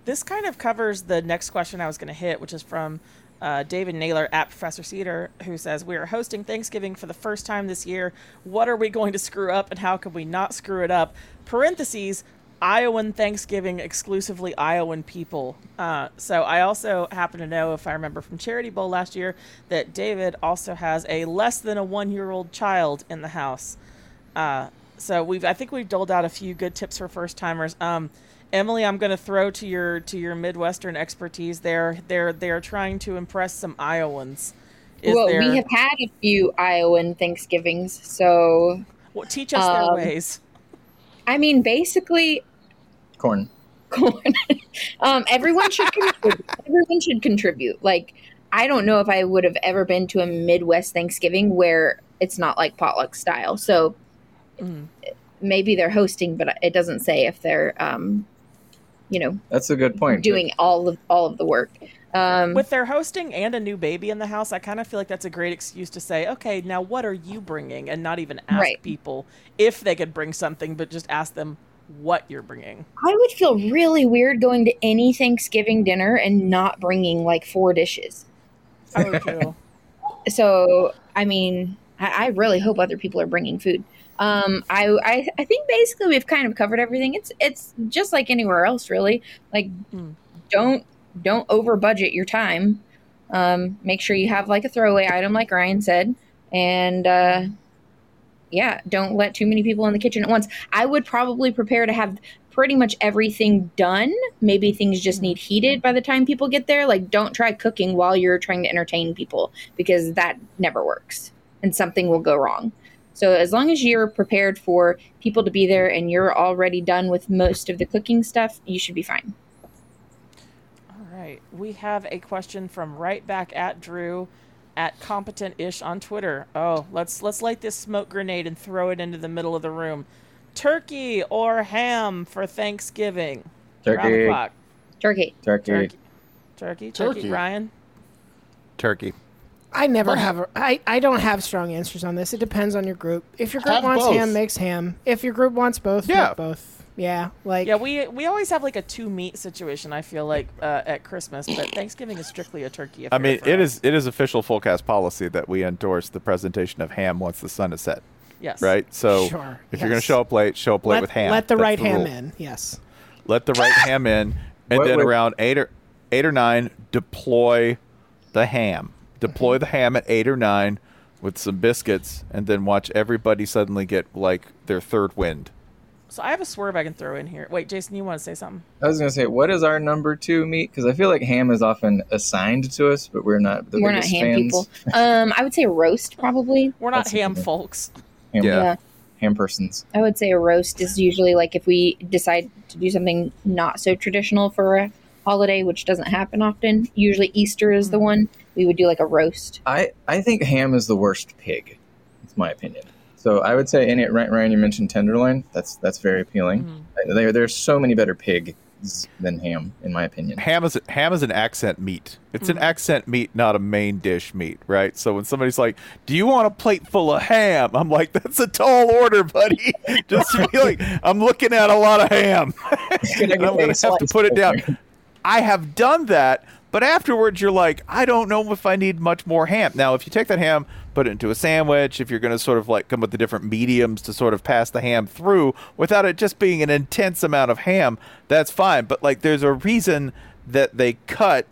This kind of covers the next question I was going to hit, which is from uh, David Naylor at Professor Cedar, who says, We are hosting Thanksgiving for the first time this year. What are we going to screw up and how can we not screw it up? Parentheses, Iowan Thanksgiving, exclusively Iowan people. Uh, so I also happen to know, if I remember from Charity Bowl last year, that David also has a less than a one year old child in the house. Uh, so we've I think we've doled out a few good tips for first timers. Um, Emily, I'm going to throw to your to your Midwestern expertise. There, they're they're trying to impress some Iowans. Is well, there, we have had a few Iowan Thanksgivings, so well, teach us their um, ways. I mean, basically, Corn. corn. um, everyone should contribute. everyone should contribute. Like, I don't know if I would have ever been to a Midwest Thanksgiving where it's not like potluck style. So maybe they're hosting, but it doesn't say if they're, um, you know, That's a good point. doing all of all of the work. Um, With their hosting and a new baby in the house, I kind of feel like that's a great excuse to say, okay, now what are you bringing, and not even ask Right. people if they could bring something, but just ask them what you're bringing. I would feel really weird going to any Thanksgiving dinner and not bringing like four dishes. I would too. so I mean, I, I really hope other people are bringing food. Um, I, I I think basically we've kind of covered everything. It's it's just like anywhere else, really. Like, don't don't over budget your time. Um, make sure you have like a throwaway item, like Ryan said, and uh, yeah, don't let too many people in the kitchen at once. I would probably prepare to have pretty much everything done. Maybe things just need heated by the time people get there. Like, don't try cooking while you're trying to entertain people because that never works and something will go wrong. So, as long as you're prepared for people to be there and you're already done with most of the cooking stuff, you should be fine. All right. We have a question from right back at Drew at competent ish on Twitter. Oh, let's let's light this smoke grenade and throw it into the middle of the room. Turkey or ham for Thanksgiving? Round Turkey. Turkey. Turkey. Turkey. Turkey. Turkey. Turkey. Ryan. Turkey. I never have. A, I I don't have strong answers on this. It depends on your group. If your group wants both. ham, makes ham. If your group wants both, Yeah. make both. Yeah, like Yeah, we we always have like a two meat situation. I feel like uh, at Christmas, but Thanksgiving is strictly a turkey. I mean, for it us. is it is official full cast policy that we endorse the presentation of ham once the sun is set. Yes. Right. So Sure, if you're going to show up late, show up late let, with ham. let the That's right ham rule. in. Yes. Let the right ham in, and What then would- around eight or eight or nine, deploy the ham. Deploy Mm-hmm. the ham at eight or nine with some biscuits, and then watch everybody suddenly get like their third wind. So I have a swerve I can throw in here. Wait, Jason, you want to say something? I was gonna say, what is our number two meat? Because I feel like ham is often assigned to us, but we're not the We're not ham fans. people. Um, I would say roast probably. We're not That's ham okay. folks. Ham, Yeah. ham persons. I would say a roast is usually like if we decide to do something not so traditional for a holiday, which doesn't happen often. Usually Easter is the one we would do like a roast. I I think ham is the worst pig. That's my opinion. So I would say, in it, Ryan, Ryan, you mentioned tenderloin. That's that's very appealing. Mm-hmm. There, there's so many better pigs than ham, in my opinion. Ham is ham is an accent meat. It's Mm-hmm. an accent meat, not a main dish meat, right? So when somebody's like, "Do you want a plate full of ham?" I'm like, "That's a tall order, buddy." Just to be like, "I'm looking at a lot of ham." And I'm gonna have to put it down. I have done that, but afterwards you're like, I don't know if I need much more ham. Now, if you take that ham, put it into a sandwich, if you're going to sort of like come with the different mediums to sort of pass the ham through without it just being an intense amount of ham, that's fine. But like, there's a reason that they cut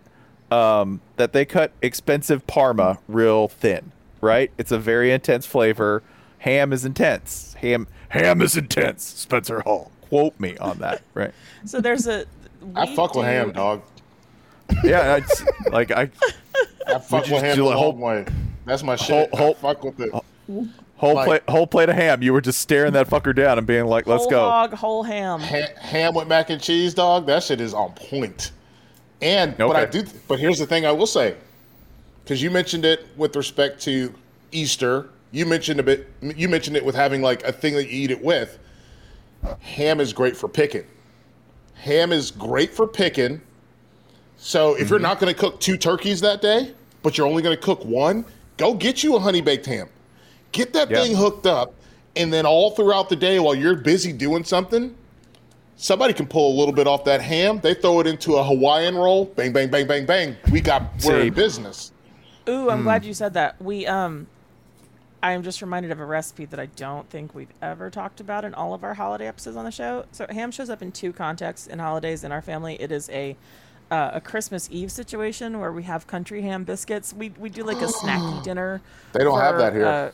um, that they cut expensive Parma real thin, right? It's a very intense flavor. Ham is intense. Ham ham is intense. Spencer Hall, quote me on that, right? So there's a. I we fuck with ham, dog. Yeah, it's, like I I fuck with ham do the a whole whole- way. That's my shit. whole- I fuck with it. whole Like- plate whole plate of ham. You were just staring that fucker down and being like, "Let's whole go." hog, whole ham. Ha- ham with mac and cheese, dog. That shit is on point. And but I do. But here's the thing: I will say, because you mentioned it with respect to Easter. You mentioned a bit. You mentioned it with having like a thing that you eat it with. Ham is great for picking. Ham is great for picking. So if Mm-hmm. you're not going to cook two turkeys that day, but you're only going to cook one, go get you a honey baked ham. Get that Yeah. thing hooked up, and then all throughout the day while you're busy doing something, somebody can pull a little bit off that ham. They throw it into a Hawaiian roll. Bang, bang, bang, bang, bang. We got we're in business. Ooh, I'm Hmm. glad you said that. We um I am just reminded of a recipe that I don't think we've ever talked about in all of our holiday episodes on the show. So ham shows up in two contexts in holidays in our family. It is a uh, a Christmas Eve situation where we have country ham biscuits. We we do like a snacky dinner. They don't have that here. Uh,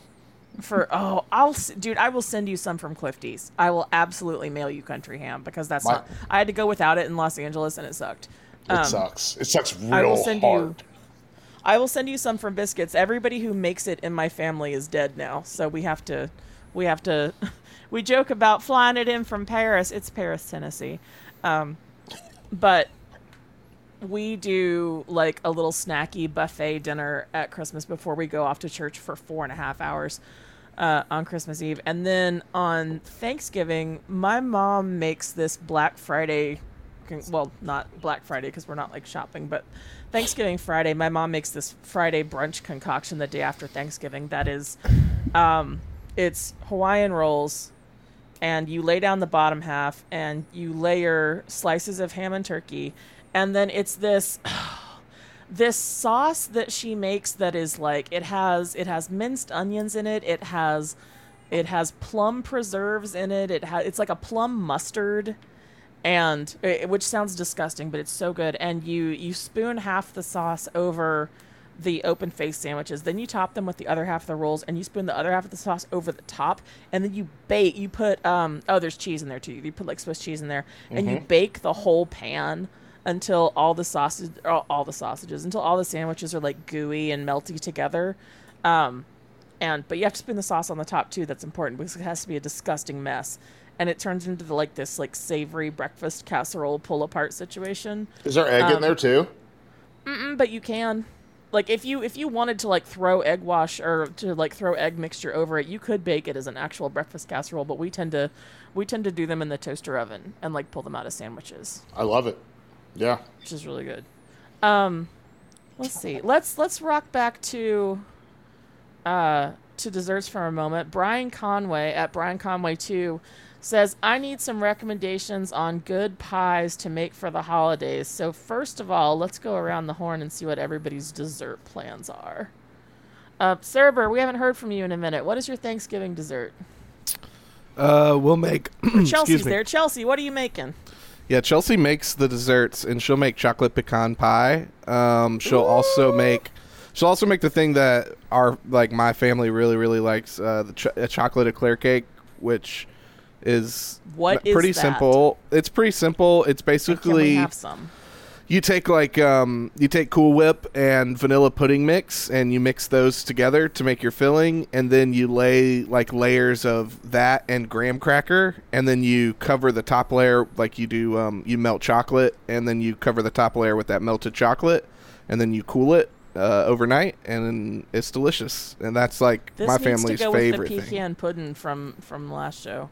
for oh, I'll dude, I will send you some from Clifty's. I will absolutely mail you country ham because that's My- not. I had to go without it in Los Angeles and it sucked. It Um, sucks. It sucks real I will send hard. you. I will send you some from biscuits. Everybody who makes it in my family is dead now, so we have to, we have to, we joke about flying it in from Paris. It's Paris, Tennessee, um, but we do like a little snacky buffet dinner at Christmas before we go off to church for four and a half hours uh, on Christmas Eve, and then on Thanksgiving, my mom makes this Black Friday. Well, not Black Friday because we're not like shopping, but Thanksgiving Friday, my mom makes this Friday brunch concoction the day after Thanksgiving. That is, um, it's Hawaiian rolls, and you lay down the bottom half, and you layer slices of ham and turkey, and then it's this. This sauce that she makes that is like it has it has minced onions in it. It has it has plum preserves in it. It has it's like a plum mustard and it, which sounds disgusting, but it's so good. And you you spoon half the sauce over the open face sandwiches, then you top them with the other half of the rolls, and you spoon the other half of the sauce over the top, and then you bake. You put um oh, there's cheese in there too. You put like Swiss cheese in there, and you Mhm. bake the whole pan until all the sausage, all the sausages, until all the sandwiches are like gooey and melty together. Um, and but you have to spoon the sauce on the top too. That's important because it has to be a disgusting mess, and it turns into the, like this like savory breakfast casserole pull apart situation. Is there egg in Um, there too? But you can. Like if you if you wanted to like throw egg wash or to like throw egg mixture over it, you could bake it as an actual breakfast casserole. But we tend to we tend to do them in the toaster oven and like pull them out of sandwiches, I love it. Yeah. which is really good. Um, let's see. Let's let's rock back to uh to desserts for a moment. Brian Conway at Brian Conway two says I need some recommendations on good pies to make for the holidays. So first of all, let's go around the horn and see what everybody's dessert plans are. Uh, Cerber, we haven't heard from you in a minute. What is your Thanksgiving dessert? Uh, we'll make. excuse Chelsea's me. there. Chelsea, what are you making? Yeah, Chelsea makes the desserts, and she'll make chocolate pecan pie. Um, she'll also make. She'll also make the thing that our like my family really really likes uh, the ch- a chocolate eclair cake, which is What m- is pretty simple. It's pretty simple. It's basically have some? You take like um, you take Cool Whip and vanilla pudding mix, and you mix those together to make your filling, and then you lay like layers of that and graham cracker, and then you cover the top layer like you do. Um, you melt chocolate, and then you cover the top layer with that melted chocolate, and then you cool it uh, overnight, and it's delicious. And that's like This my family's to go favorite with the thing. pecan pudding from from last show.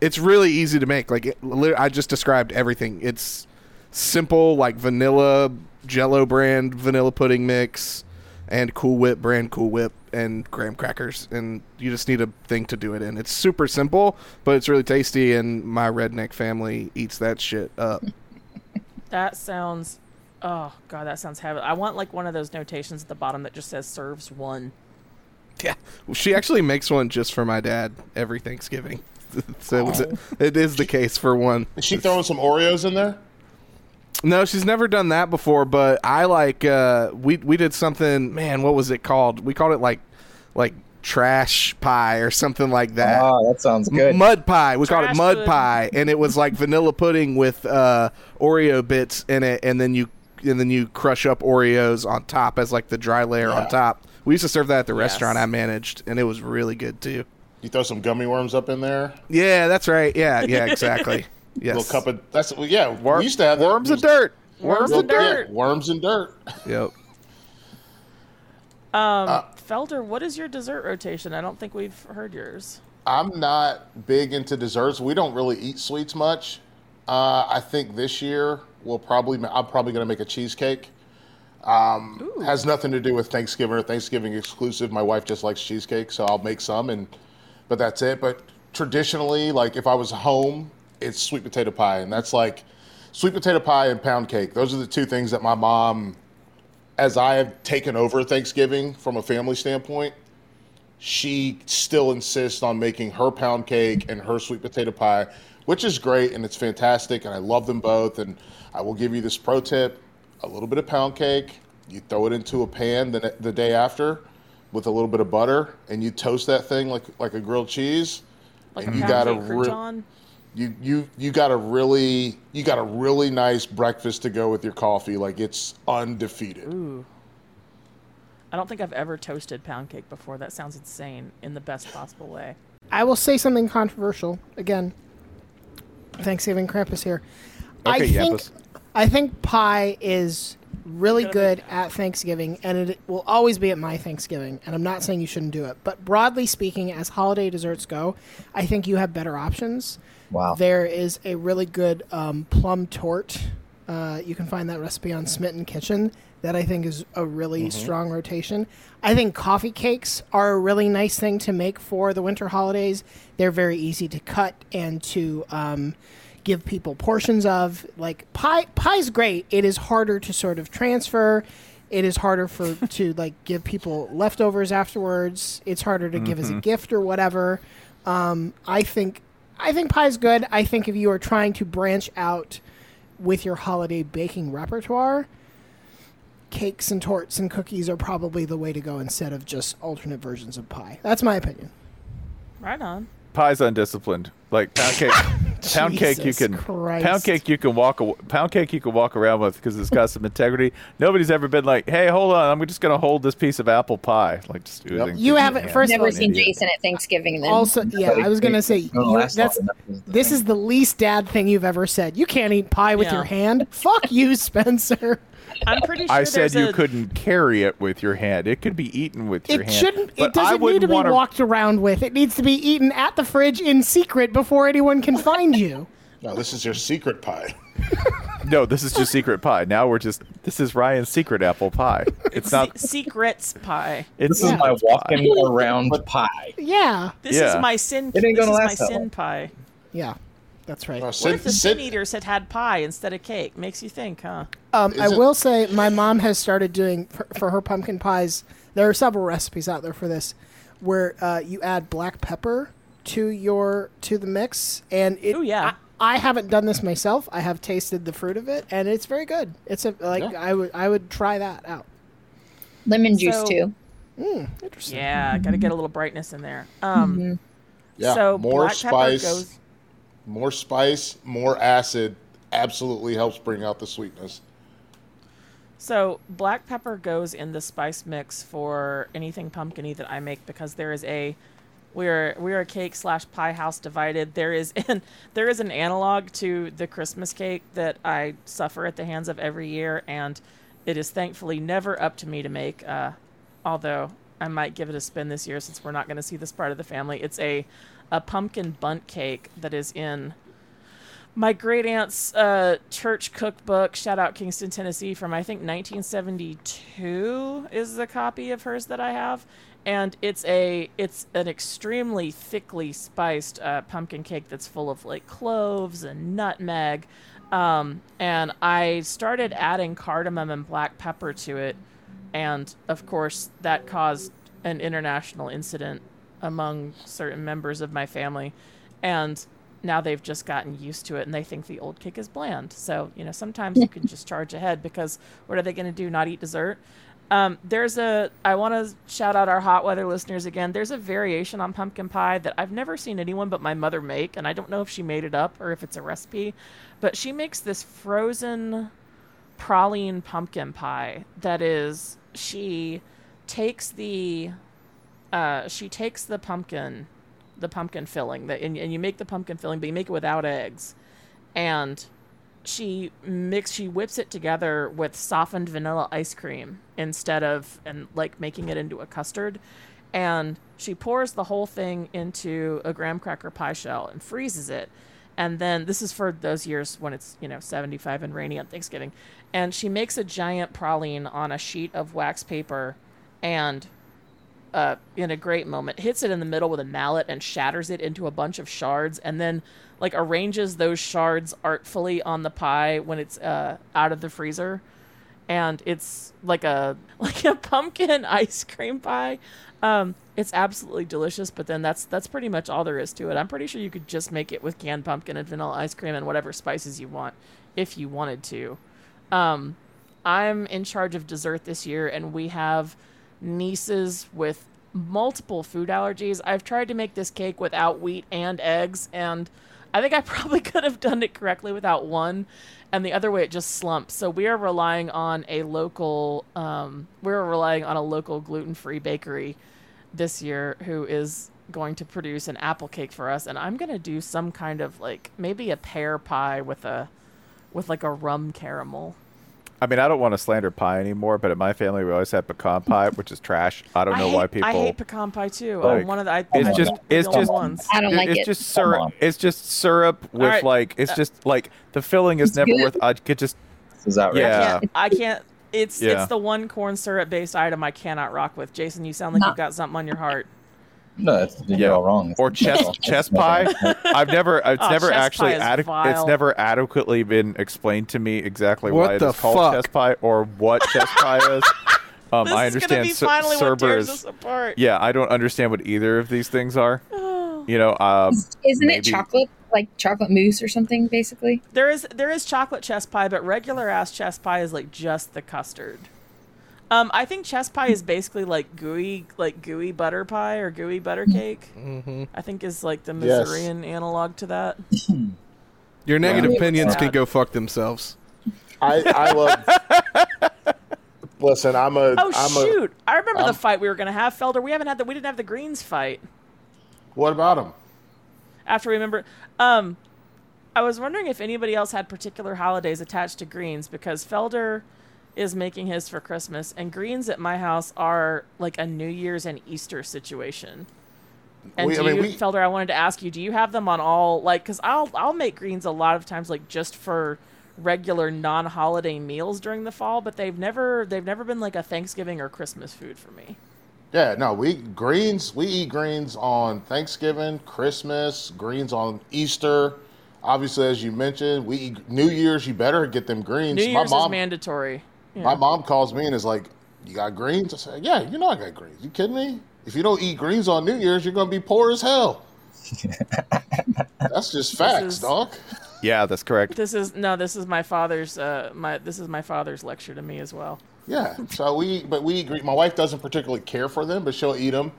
It's really easy to make. Like it, I just described everything. It's simple, like vanilla Jello brand vanilla pudding mix, and Cool Whip brand Cool Whip and graham crackers, and you just need a thing to do it in. It's super simple, but it's really tasty, and my redneck family eats that shit up. That sounds. Oh god, that sounds heavy. I want like one of those notations at the bottom that just says "serves one." Yeah, she actually makes one just for my dad every Thanksgiving. so it- oh. it is the case for one. Is she throwing some Oreos in there? No, she's never done that before. But I like uh, we we did something. Man, what was it called? We called it like like trash pie or something like that. Oh, that sounds good. M- mud pie. We called it mud pudding. pie, and it was like vanilla pudding with uh, Oreo bits in it, and then you and then you crush up Oreos on top as like the dry layer Yeah. on top. We used to serve that at the Yes. restaurant I managed, and it was really good too. You throw some gummy worms up in there. Yeah, that's right. Yeah, yeah, exactly. Yes. Little cup of that's well, yeah. we used to have worms and dirt. Worms and dirt. yeah, worms and dirt. Yep. Um, Uh, Felder, what is your dessert rotation? I don't think we've heard yours. I'm not big into desserts. We don't really eat sweets much. Uh, I think this year we'll probably I'm probably going to make a cheesecake. Um, has nothing to do with Thanksgiving or Thanksgiving exclusive. My wife just likes cheesecake, so I'll make some, and but that's it. But traditionally, like if I was home, it's sweet potato pie, and that's like sweet potato pie and pound cake. Those are the two things that my mom, as I have taken over Thanksgiving from a family standpoint, she still insists on making her pound cake and her sweet potato pie, which is great and it's fantastic. And I love them both. And I will give you this pro tip a little bit of pound cake, you throw it into a pan the, the day after with a little bit of butter, and you toast that thing like, like a grilled cheese. Like and you got a cake re- crouton? You you you got a really you got a really nice breakfast to go with your coffee. Like it's undefeated. Ooh. I don't think I've ever toasted pound cake before. That sounds insane in the best possible way. I will say something controversial again. Thanksgiving Krampus here. Okay, I think Yampus. I think pie is really good at Thanksgiving, and it will always be at my Thanksgiving. And I'm not saying you shouldn't do it, but broadly speaking, as holiday desserts go, I think you have better options. Wow. There is a really good um, plum torte. Uh, you can find that recipe on Smitten Kitchen. That I think is a really Mhm. strong rotation. I think coffee cakes are a really nice thing to make for the winter holidays. They're very easy to cut and to um, give people portions of. Like pie, pie's great. It is harder to sort of transfer. It is harder for to like give people leftovers afterwards. It's harder to give as a Mhm. gift or whatever. Um, I think I think pie's good. I think if you are trying to branch out with your holiday baking repertoire, cakes and tortes and cookies are probably the way to go instead of just alternate versions of pie. That's my opinion. Right on. Pie's undisciplined. Like pound cake, pound cake you can Christ. pound cake you can walk pound cake you can walk around with because it's got some integrity. Nobody's ever been like, "Hey, hold on, I'm just gonna hold this piece of apple pie." Like just oozing. You haven't- first of hand. Never seen Idiot. Jason at Thanksgiving then. Also, yeah, I was gonna say you, that's this is the least dad thing you've ever said. You can't eat pie with Yeah. your hand. Fuck you, Spencer. I'm pretty sure I said you a, couldn't carry it with your hand. It could be eaten with your It hand. shouldn't. It doesn't need to be wanna- walked around with. It needs to be eaten at the fridge in secret before anyone can find you. No, this is your secret pie. No, this is just secret pie. Now we're just this is Ryan's secret apple pie. It's not. Se- secrets pie. It's This is my walking around pie. Yeah. This Yeah. is my sin. It ain't gonna is my sin long. pie. Yeah, that's right. What if the sin eaters had had pie instead of cake? Makes you think, huh? Um, I it- will say my mom has started doing for, for her pumpkin pies. There are several recipes out there for this, where uh, you add black pepper to your to the mix, and it. Oh yeah. I, I haven't done this myself. I have tasted the fruit of it, and it's very good. It's a like I would I would try that out. Lemon juice So- too. Mm, interesting. Yeah, got to get a little brightness in there. Um, Mhm. Yeah, So more black pepper spice, goes- more spice, more acid absolutely helps bring out the sweetness. So black pepper goes in the spice mix for anything pumpkiny that I make because there is a we're we're a cake slash pie house divided. There is an there is an analog to the Christmas cake that I suffer at the hands of every year, and it is thankfully never up to me to make. Uh, although I might give it a spin this year since we're not going to see this part of the family. It's a a pumpkin Bundt cake that is in my great aunt's uh, church cookbook. Shout out Kingston, Tennessee, from I think 1972 is the copy of hers that I have, and it's a it's an extremely thickly spiced uh, pumpkin cake that's full of like cloves and nutmeg. Um, and I started adding cardamom and black pepper to it, and of course that caused an international incident among certain members of my family, and now they've just gotten used to it and they think the old kick is bland. So, you know, sometimes you can just charge ahead because what are they going to do? Not eat dessert? Um, there's a, I want to shout out our hot weather listeners again. There's a variation on pumpkin pie that I've never seen anyone but my mother make. And I don't know if she made it up or if it's a recipe, but she makes this frozen praline pumpkin pie that is, she takes the, uh, she takes the pumpkin the pumpkin filling that and, and you make the pumpkin filling but you make it without eggs. And she mix she whips it together with softened vanilla ice cream instead of and like making it into a custard. And she pours the whole thing into a graham cracker pie shell and freezes it. And then this is for those years when it's you know 75 and rainy on thanksgiving. And she makes a giant praline on a sheet of wax paper and uh, in a great moment, hits it in the middle with a mallet and shatters it into a bunch of shards, and then like arranges those shards artfully on the pie when it's uh, out of the freezer, and it's like a like a pumpkin ice cream pie. Um, it's absolutely delicious, but then that's that's pretty much all there is to it. I'm pretty sure you could just make it with canned pumpkin and vanilla ice cream and whatever spices you want, if you wanted to. Um, I'm in charge of dessert this year, and we have nieces with multiple food allergies. I've tried to make this cake without wheat and eggs, and I think I probably could have done it correctly without one, and the other way it just slumps. So we are relying on a local, um, we're relying on a local gluten-free bakery this year who is going to produce an apple cake for us, and I'm gonna do some kind of like maybe a pear pie with a, with like a rum caramel. I mean, I don't want to slander pie anymore, but in my family, we always had pecan pie, which is trash. I don't know hate, why people. I hate pecan pie too. like, I'm one of the. I, it's I'm just, one of the it's only just, ones. it's just syrup. It's just syrup with right. like, it's Uh, just like the filling is It's never good. worth. I could just. Is that right? Yeah. I can't. It's Yeah. it's the one corn syrup based item I cannot rock with. Jason, you sound like you've got something on your heart. No, that's you're all wrong. Or chess chess pie. I've never. It's Oh, never actually. pie is Ade- it's never adequately been explained to me exactly What why it is the called fuck? chess pie or what chess pie is. Um, This I is gonna understand be Cer- finally what tears Cerberus- us apart. Yeah, I don't understand what either of these things are. You know, um, Isn't it chocolate, like chocolate mousse or something, basically? There is there is chocolate chess pie, but regular ass chess pie is like just the custard. Um, I think chess pie is basically like gooey, like gooey butter pie or gooey butter cake. Mm-hmm. I think is like the Yes. Missourian analog to that. Your negative Yeah. opinions can go fuck themselves. I, I love. Listen, I'm a. Oh I'm a- shoot! I remember I'm- the fight we were gonna have, Felder. We haven't had the we didn't have the greens fight. What about him? After we remember, um, I was wondering if anybody else had particular holidays attached to greens because Felder is making his for Christmas, and greens at my house are like a New Year's and Easter situation. And We- do I mean, you, we- Felder, I wanted to ask you, do you have them on all like? Because I'll I'll make greens a lot of times like just for regular non-holiday meals during the fall, but they've never they've never been like a Thanksgiving or Christmas food for me. Yeah, no, we greens. We eat greens on Thanksgiving, Christmas, greens on Easter. Obviously, as you mentioned, we eat New Year's. You better get them greens. New my Year's mom, is mandatory. Yeah. my mom calls me and is like, "You got greens?" I say, "Yeah, you know I got greens. You kidding me? If you don't eat greens on New Year's, you're gonna be poor as hell." That's just facts, is- dog. Yeah, that's correct. This is no. This is my father's. Uh, my this is my father's lecture to me as well. Yeah. So we, but we agree. My wife doesn't particularly care for them, but she'll eat them.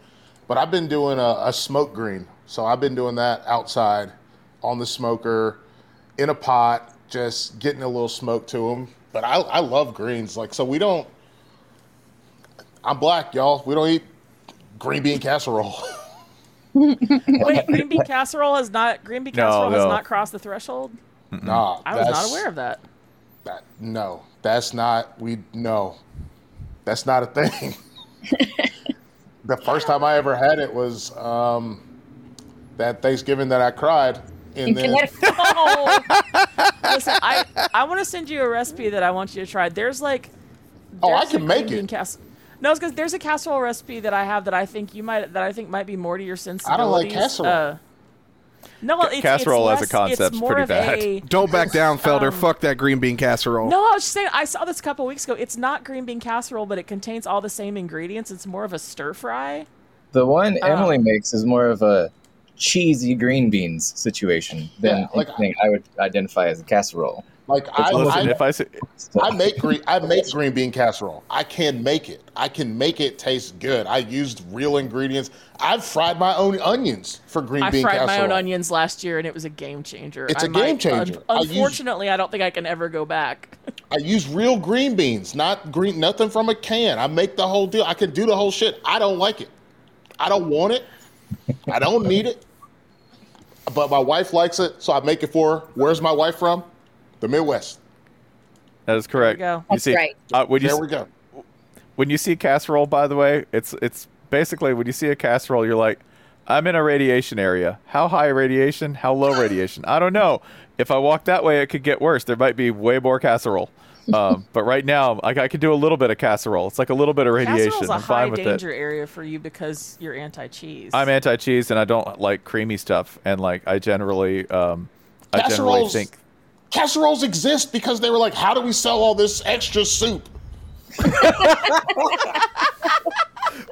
But I've been doing a, a smoke green, so I've been doing that outside on the smoker in a pot, just getting a little smoke to them. But I, I love greens. Like so, we don't. I'm black, y'all. We don't eat green bean casserole. Wait, green bean casserole has not green bean No, casserole has no. not crossed the threshold. Nah, I was not aware of that. That, no, that's not. We no, that's not a thing. the first time I ever had it was um, that Thanksgiving that I cried, and then Oh. Listen, I I want to send you a recipe that I want you to try. There's like Oh, I can make green bean it. Cas- no, because there's a casserole recipe that I have that I think you might that I think might be more to your sensibilities. I don't like casserole. Uh, no, Ca- it's, it's casserole as a less- it's concept's more pretty of bad. a- Don't back down, Felder. Um, Fuck that green bean casserole. No, I was just saying. I saw this a couple weeks ago. It's not green bean casserole, but it contains all the same ingredients. It's more of a stir fry. The one Uh, Emily makes is more of a cheesy green beans situation than Yeah, like- anything I would identify as a casserole. Like I, Listen, I, if I I make green, I make green bean casserole. I can make it. I can make it taste good. I used real ingredients. I've fried my own onions for green I bean casserole. I fried my own onions last year, and it was a game changer. It's a a game changer. I use- unfortunately, I don't think I can ever go back. I use real green beans, not green, nothing from a can. I make the whole deal. I can do the whole shit. I don't like it. I don't want it. I don't need it. But my wife likes it, so I make it for her. Where's my wife from? The Midwest. That is correct. go. You That's see, right. uh, when you There s- we go. when you see casserole, by the way, it's it's basically when you see a casserole, you're like, I'm in a radiation area. How high radiation? How low radiation? I don't know. If I walk that way, it could get worse. There might be way more casserole. Um, but right now, like I can do a little bit of casserole. It's like a little bit of radiation. Casserole's a I'm high fine with it. danger area for you because you're anti-cheese. I'm anti-cheese and I don't like creamy stuff. And like I generally, um, I generally Casseroles, think casseroles exist because they were like, how do we sell all this extra soup?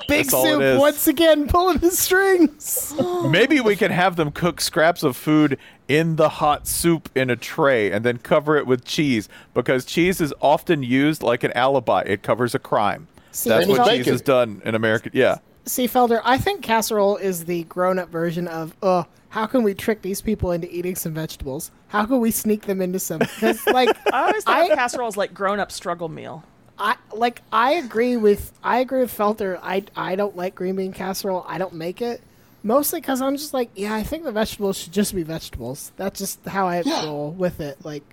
Big That's soup once again pulling the strings. Maybe we can have them cook scraps of food in the hot soup in a tray and then cover it with cheese because cheese is often used like an alibi. It covers a crime. See, That's what with cheese bacon. is done in America. Yeah. See, Felder, I think casserole is the grown-up version of, uh, how can we trick these people into eating some vegetables? How can we sneak them into some? Because, like, I always thought I- of casserole as like grown-up struggle meal. I like I agree with I agree with Felder. I I don't like green bean casserole. I don't make it mostly because I'm just like yeah. I think the vegetables should just be vegetables. That's just how I Yeah. roll with it. Like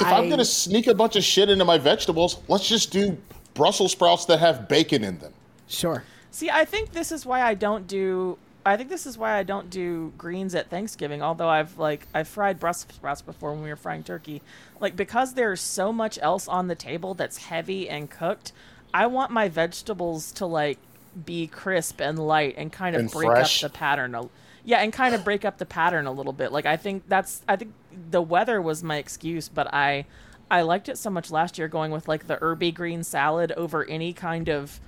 If I, I'm gonna sneak a bunch of shit into my vegetables, let's just do Brussels sprouts that have bacon in them. sure. See, I think this is why I don't do. I think this is why I don't do greens at Thanksgiving. Although I've like I've fried Brussels sprouts before when we were frying turkey, like because there's so much else on the table that's heavy and cooked. I want my vegetables to like be crisp and light and kind of And break fresh. up the pattern. A, yeah, and kind of break up the pattern a little bit. Like I think that's I think the weather was my excuse, but I I liked it so much last year going with like the herby green salad over any kind of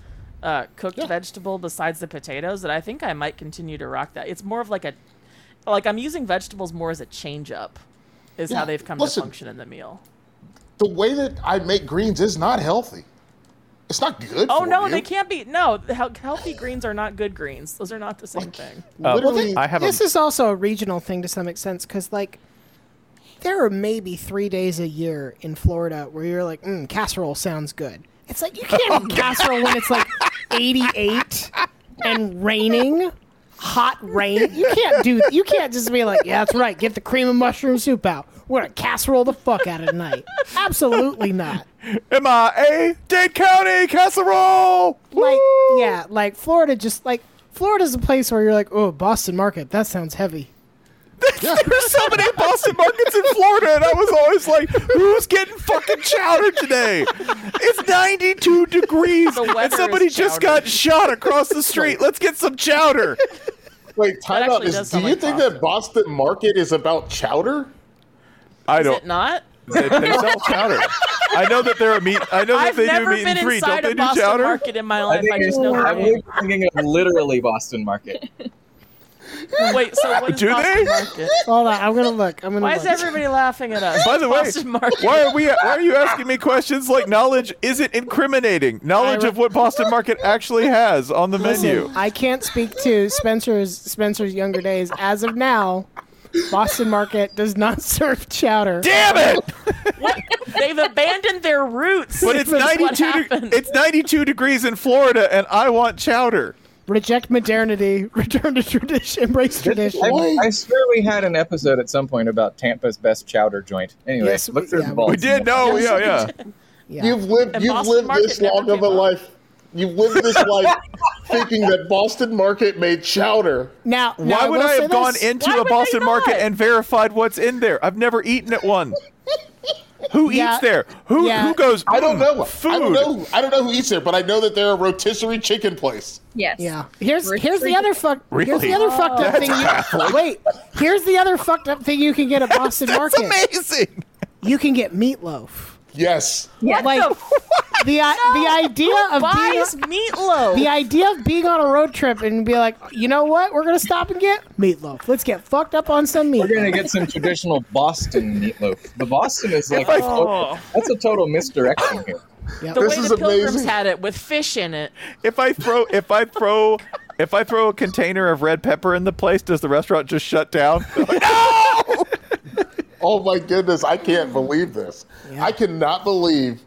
uh, cooked vegetable besides the potatoes that I think I might continue to rock that. It's more of like a like I'm using vegetables more as a change up is how they've come listen. to function in the meal. The way that I make greens is not healthy. It's not good. Oh for no, you. they can't be. No, healthy greens are not good greens. Those are not the same thing. Literally, I have This a, is also a regional thing to some extent because like there are maybe three days a year in Florida where you're like, mm, casserole sounds good. It's like you can't eat casserole when it's like 88 and raining, hot rain. You can't do. You can't just be like, yeah, that's right. Get the cream of mushroom soup out. We're gonna casserole the fuck out of tonight. Absolutely not. MIA Dade County casserole. Like, yeah, like Florida. Just like Florida's a place where you're like, oh, Boston Market. That sounds heavy. There's so many Boston markets in Florida, and I was always like, "Who's getting fucking chowder today?" It's 92 degrees, and somebody just got shot across the street. Let's get some chowder. Wait, time out. Is, do you like think pasta. that Boston Market is about chowder? I don't. Is it not? They, they sell chowder. I know that they're a meat. I know that I've they do meat been and three. Don't they a do Boston chowder? market in my I life. think I just know I'm thinking of literally Boston Market. Wait, so what is Do Boston they? Market? Hold on, I'm gonna look. I'm gonna. Why look. is everybody laughing at us? By the way, Boston Market. why are we? Why are you asking me questions like knowledge isn't incriminating? Knowledge I- of what Boston Market actually has on the menu. I can't speak to Spencer's Spencer's younger days. As of now, Boston Market does not serve chowder. Damn it! They've abandoned their roots. But it's That's 92. de- it's 92 degrees in Florida, and I want chowder. Reject modernity. Return to tradition. Embrace tradition. I, I swear we had an episode at some point about Tampa's best chowder joint. Anyway, Yes, look through yeah, the we. We did know, yeah, yeah. Yeah. You've lived. And you've Boston lived Market this long of a up. life. You've lived this life thinking that Boston Market made chowder. Now, now Why would will I have gone this. into Why a Boston market and verified what's in there? I've never eaten at one. Who Yeah. eats there? Who Yeah. who goes? I don't "Mm, know. Food. I don't know. I don't know who eats there, but I know that they're a rotisserie chicken place. Yes. Yeah. Here's We're here's the other fuck. Really? Here's the other fucked up thing. You, wait. Here's the other fucked up thing you can get at Boston That's Market. amazing. You can get meatloaf. Yes. Yes. Like the i- the idea of being meatloaf? the idea of being on a road trip and be like, you know what, we're gonna stop and get meatloaf. Let's get fucked up on some meat. We're gonna get some traditional Boston meatloaf. The Boston is like Oh. that's a total misdirection here. Yep. the This way is the Pilgrims amazing. had it with fish in it. If I throw if I throw if I throw a container of red pepper in the place, does the restaurant just shut down? Oh my goodness, I can't believe this. I cannot believe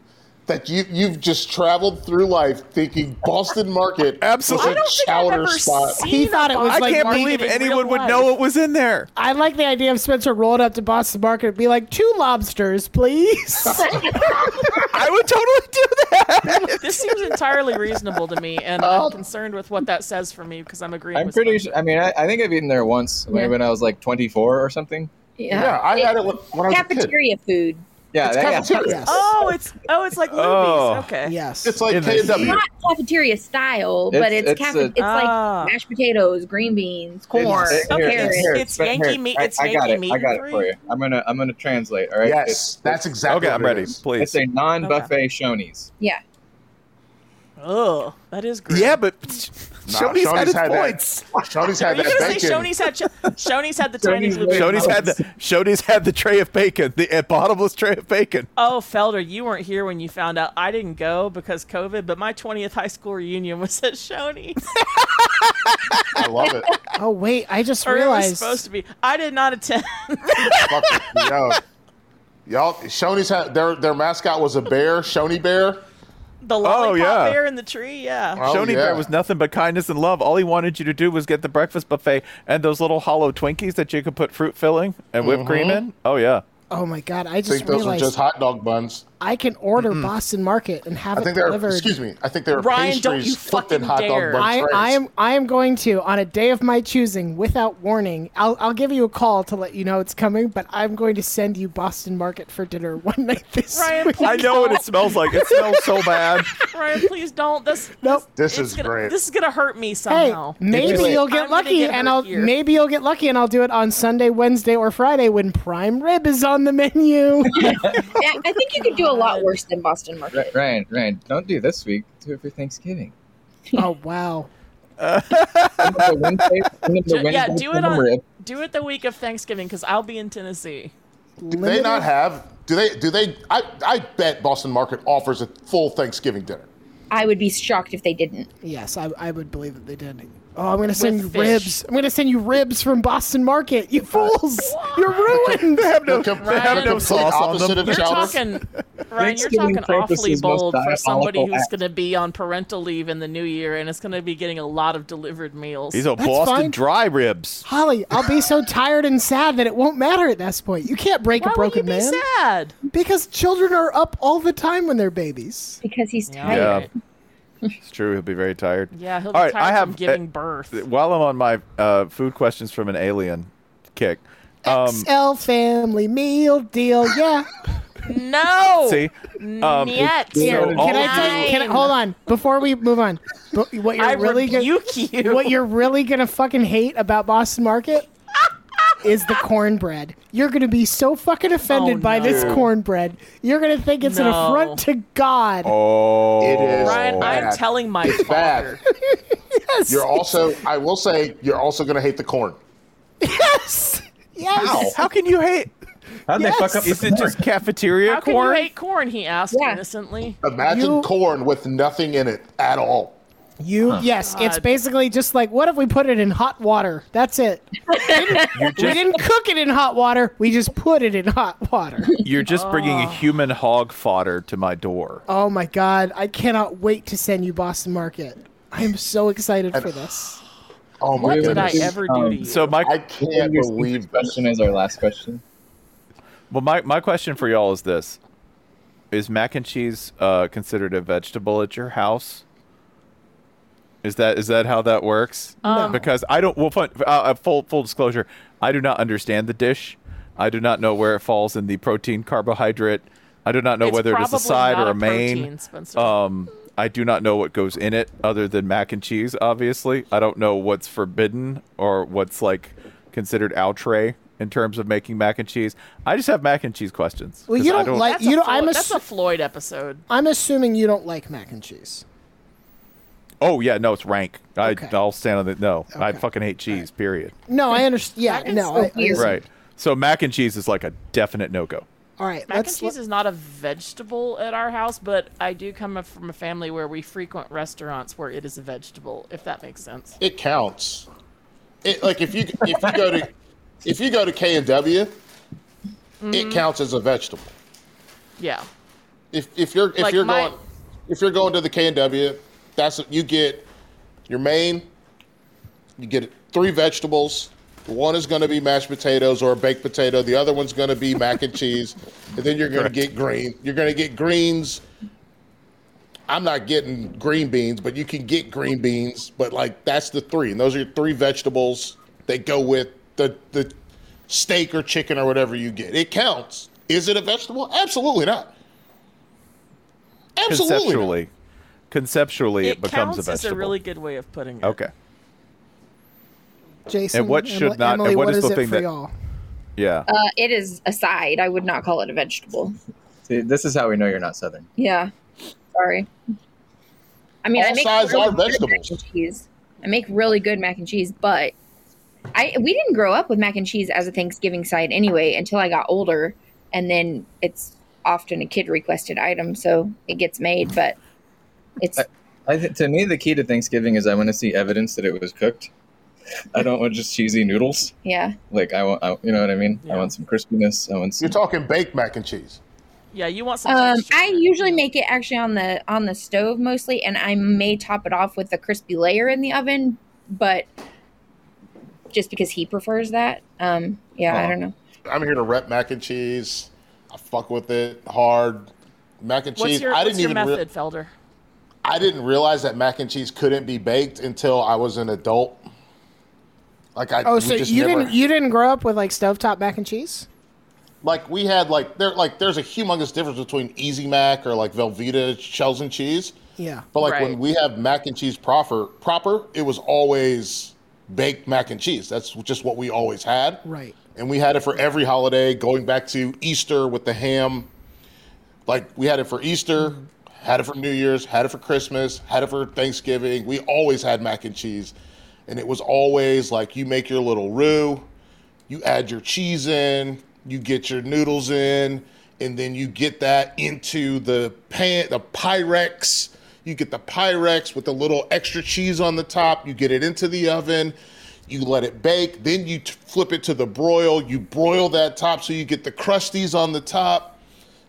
that you you've just traveled through life thinking Boston Market Absolutely. was a chowder spot. He thought it was I like can't believe anyone would life. know it was in there. I like the idea of Spencer rolling up to Boston Market and be like, two lobsters, please. I would totally do that. This seems entirely reasonable to me, and I'm oh. concerned with what that says for me because I'm agreeing I'm with pretty sure. I mean, I, I think I've eaten there once when, Yeah. when I was like 24 or something. Yeah, Yeah, I had it when when I was a kid. cafeteria food. Yeah, It's cafeteria. yes. Oh, it's oh, it's like Luby's. Oh. Okay. Yes. It's like In the K and W. Not cafeteria style, but It's- it's it's cafe- a- it's like ah. mashed potatoes, green beans, corn, Here, Okay, here, it's- here, it's Yankee here, meat- I, it's I got Yankee it. meat I got it for you. I'm gonna I'm gonna translate. All right. Yes, It's, that's exactly. Okay, I'm ready. Please. it's a non-buffet Shoney's. Yeah. Oh, that is great. yeah, but Nah, Shoney's had his that. points. Shoney's Are had you that gonna bacon. say Shoney's had Shoney's had the tiny Shoney's Shoney's had the Shoney's had the tray of bacon, the uh, bottomless tray of bacon. Oh, Felder, you weren't here when you found out. I didn't go because COVID, but my 20th high school reunion was at Shoney's. I love it. oh, wait. I just or it was supposed to be. I did not attend. Fuck it. Yo, y'all, Shoney's had their their mascot was a bear, Shoney Bear. The oh, lollipop yeah. bear in the tree. Yeah. Oh, Shoney yeah. Bear was nothing but kindness and love. All he wanted you to do was get the breakfast buffet and those little hollow Twinkies that you could put fruit filling and whipped cream mm-hmm. in. Oh yeah. oh, my God. I I just think those were just hot dog buns. I can order mm-hmm. Boston Market and have I it think they're. delivered. Excuse me. I think they're Ryan, don't you cooked in fucking hot dare. dog I. I am I am going to on a day of my choosing without warning. I'll I'll give you a call to let you know it's coming, but I'm going to send you Boston Market for dinner one night this Ryan, week. I know what it smells like. It smells so bad. Ryan, please don't. This. Nope. This it's is gonna, great. This is gonna hurt me Hey, somehow. maybe you'll get I'm lucky, get and I'll here. maybe you'll get lucky, and I'll do it on Sunday, Wednesday, or Friday when prime rib is on the menu. yeah. I think you could do a lot worse than Boston Market. Ra- Ryan, Ryan, don't do this week. Do it for Thanksgiving. oh wow! The Wednesday- the yeah, do it on rib. do it the week of Thanksgiving because I'll be in Tennessee. Do they not have? Do they? Do they? I I bet Boston Market offers a full Thanksgiving dinner. I would be shocked if they didn't. Yes, I, I would believe that they did. Oh, I'm going to send you fish. ribs. I'm going to send you ribs from Boston Market. You fools! You're ruined. They have no, The com- they have no sauce on them. You're talking, Ryan. You're talking awfully bold for somebody who's act. going to be on parental leave in the new year, and it's going to be getting a lot of delivered meals. These are That's Boston fine. dry ribs. Holly, I'll be so tired and sad that it won't matter at this point. You can't break Why a broken would you be man sad? because children are up all the time when they're babies. Because he's tired. Yeah. It's true. He'll be very tired. Yeah, he'll be All right, tired I have from giving uh, birth. While I'm on my uh, food questions from an alien kick, um, XL family meal deal. Yeah. No. see, um, Yet. so can I tell you? Can I, hold on before we move on? What you're I really gonna you. what you're really gonna fucking hate about Boston Market is the cornbread. You're gonna be so fucking offended Oh, by this no. cornbread. You're gonna think it's an No. affront to God. Oh, It is. Ryan, I'm bad. telling my It's father. bad. yes. You're also. I will say you're also going to hate the corn. yes. Yes. How How can you hate? How'd Yes. they fuck up the Is it just cafeteria corn? How can corn? you hate corn? He asked Yeah. innocently. Imagine You- corn with nothing in it at all. You yes, it's basically just like what if we put it in hot water? That's it. we, didn't, we didn't cook it in hot water. We just put it in hot water. You're just bringing a human hog fodder to my door. Oh my god, I cannot wait to send you Boston Market. I am so excited for this. Oh my What did I ever do to you? So my I can't Your believe question is our last question. well, my my question for y'all is this: Is mac and cheese uh, considered a vegetable at your house? Is that is that how that works? Um, because I don't. Well, fun, uh, uh, full full disclosure, I do not understand the dish. I do not know where it falls in the protein carbohydrate. I do not know It's whether it is a side or a a main. protein, Um, I do not know what goes in it other than mac and cheese. Obviously, I don't know what's forbidden or what's like considered outre in terms of making mac and cheese. I just have mac and cheese questions. Well, 'cause you I don't like you a know. Floyd, I'm that's a Floyd episode. I'm assuming you don't like mac and cheese. Oh yeah, no, it's rank. I Okay. I'll stand on that. No, I Okay. fucking hate cheese. Period. No, I understand. Yeah, That is no. so I, I- weird. Right. So mac and cheese is like a definite no go. all right, Mac let's. and cheese is not a vegetable at our house, but I do come from a family where we frequent restaurants where it is a vegetable, if that makes sense. It counts. It like if you if you go to if you go to K and W, Mm-hmm. it counts as a vegetable. Yeah. If if you're if Like you're my- going if you're going to the K and W, that's you get your main. You get three vegetables. One is going to be mashed potatoes or a baked potato. The other one's going to be mac and cheese, and then you're going to get green. You're going to get greens. I'm not getting green beans, but you can get green beans. But like that's the three, and those are your three vegetables. that go with the the steak or chicken or whatever you get. It counts. Is it a vegetable? Absolutely not. Absolutely. not. Conceptually, conceptually, it, It becomes counts a is vegetable. a really good way of putting it. okay. Jason, And what Emily- should not- Emily, and what what is is the it thing for that- y'all? Yeah. Uh, it is a side. I would not call it a vegetable. See, this is how we know you're not Southern. Yeah. Sorry. I mean, I All make sides really are good vegetables. Mac and cheese. I make really good mac and cheese, but I we didn't grow up with mac and cheese as a Thanksgiving side anyway until I got older, and then it's often a kid requested item, so it gets made. But it's I th- to me, the key to Thanksgiving is I want to see evidence that it was cooked. I don't want just cheesy noodles. yeah. Like I want, I, you know what I mean. I want some crispiness. I want some. You're talking baked mac and cheese. Yeah, you want some. Um. I usually make it actually on the on the stove mostly, and I may top it off with a crispy layer in the oven, but just because he prefers that. Um, yeah, I Uh-huh. don't know. I'm here to rep mac and cheese. I fuck with it hard. Mac and What's cheese. your, I what's didn't your even. rea- method, Felder? I didn't realize that mac and cheese couldn't be baked until I was an adult. Like I. Oh, so just you never- didn't you didn't grow up with like stovetop mac and cheese? like we had like there like there's a humongous difference between Easy Mac or like Velveeta shells and cheese. Yeah. But like Right. when we have mac and cheese proper proper, it was always baked mac and cheese. That's just what we always had. Right. And we had it for every holiday, going back to Easter with the ham. Like we had it for Easter, mm-hmm. Had it for New Year's, had it for Christmas, had it for Thanksgiving. We always had mac and cheese. And it was always like you make your little roux, you add your cheese in, you get your noodles in, and then you get that into the pan, the Pyrex. You get the Pyrex with a little extra cheese on the top. You get it into the oven. You let it bake. Then you t- flip it to the broil. You broil that top so you get the crusties on the top.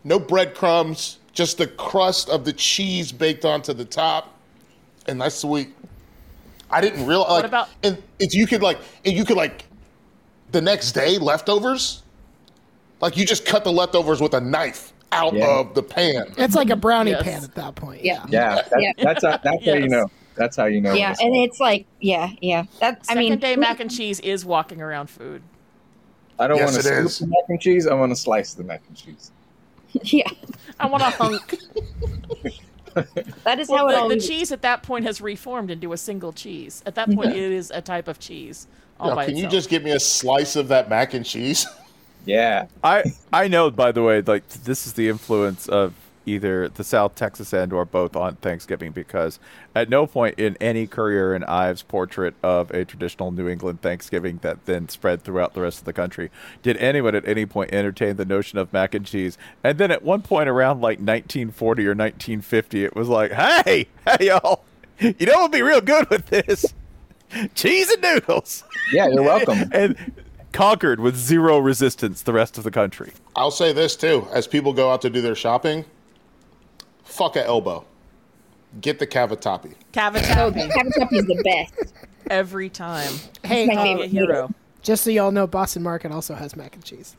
No breadcrumbs, just the crust of the cheese baked onto the top. And that's sweet. I didn't realize. Like, about- and it's you could like, and you could like, the next day leftovers. Like you just cut the leftovers with a knife out Yeah. of the pan. It's like a mm-hmm. brownie Yes. pan at that point. Yeah. Yeah, that, Yeah. that's how, that's how you know. That's how you know. Yeah, and it's like, yeah, yeah. That I Second mean, day mac and cheese is walking around food. I don't Yes, want it to is. scoop the mac and cheese. I want to slice the mac and cheese. yeah, I want a hunk. that is well, how it the, all. the cheese at that point has reformed into a single cheese. At that point, it is a type of cheese all Now, by can you just give me a slice of that mac and cheese? Yeah, I I know by the way like this is the influence of either the South Texas end or both on Thanksgiving because at no point in any Currier and Ives portrait of a traditional New England Thanksgiving that then spread throughout the rest of the country did anyone at any point entertain the notion of mac and cheese. And then at one point around like 1940 or 1950 it was like, "Hey, hey y'all. You know what would be real good with this? Cheese and noodles." yeah. You're welcome. and conquered with zero resistance the rest of the country. I'll say this too: as people go out to do their shopping, fuck a elbow. Get the cavatappi. Cavatappi cavatappi is the best. every time. Hey, My A favorite hero. just so y'all know, Boston Market also has mac and cheese.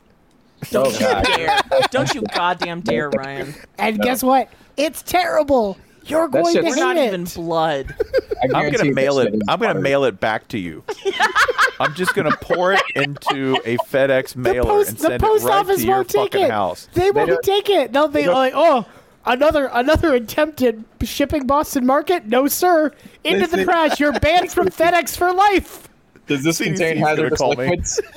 Oh God. Dare. Don't you goddamn dare, Ryan. And guess what? It's terrible. You're That going to shit's- hate We're not it. even blood. I I'm gonna mail it. I'm gonna mail it back to you. I'm just gonna pour it into a FedEx mailer post, and the send post it right office to your won't take fucking it. house. They won't take it. They'll be don't- like, oh, another another attempted shipping Boston Market. No, sir. Into the Listen- trash. You're banned from FedEx for life. Does this contain hazardous call me. liquids?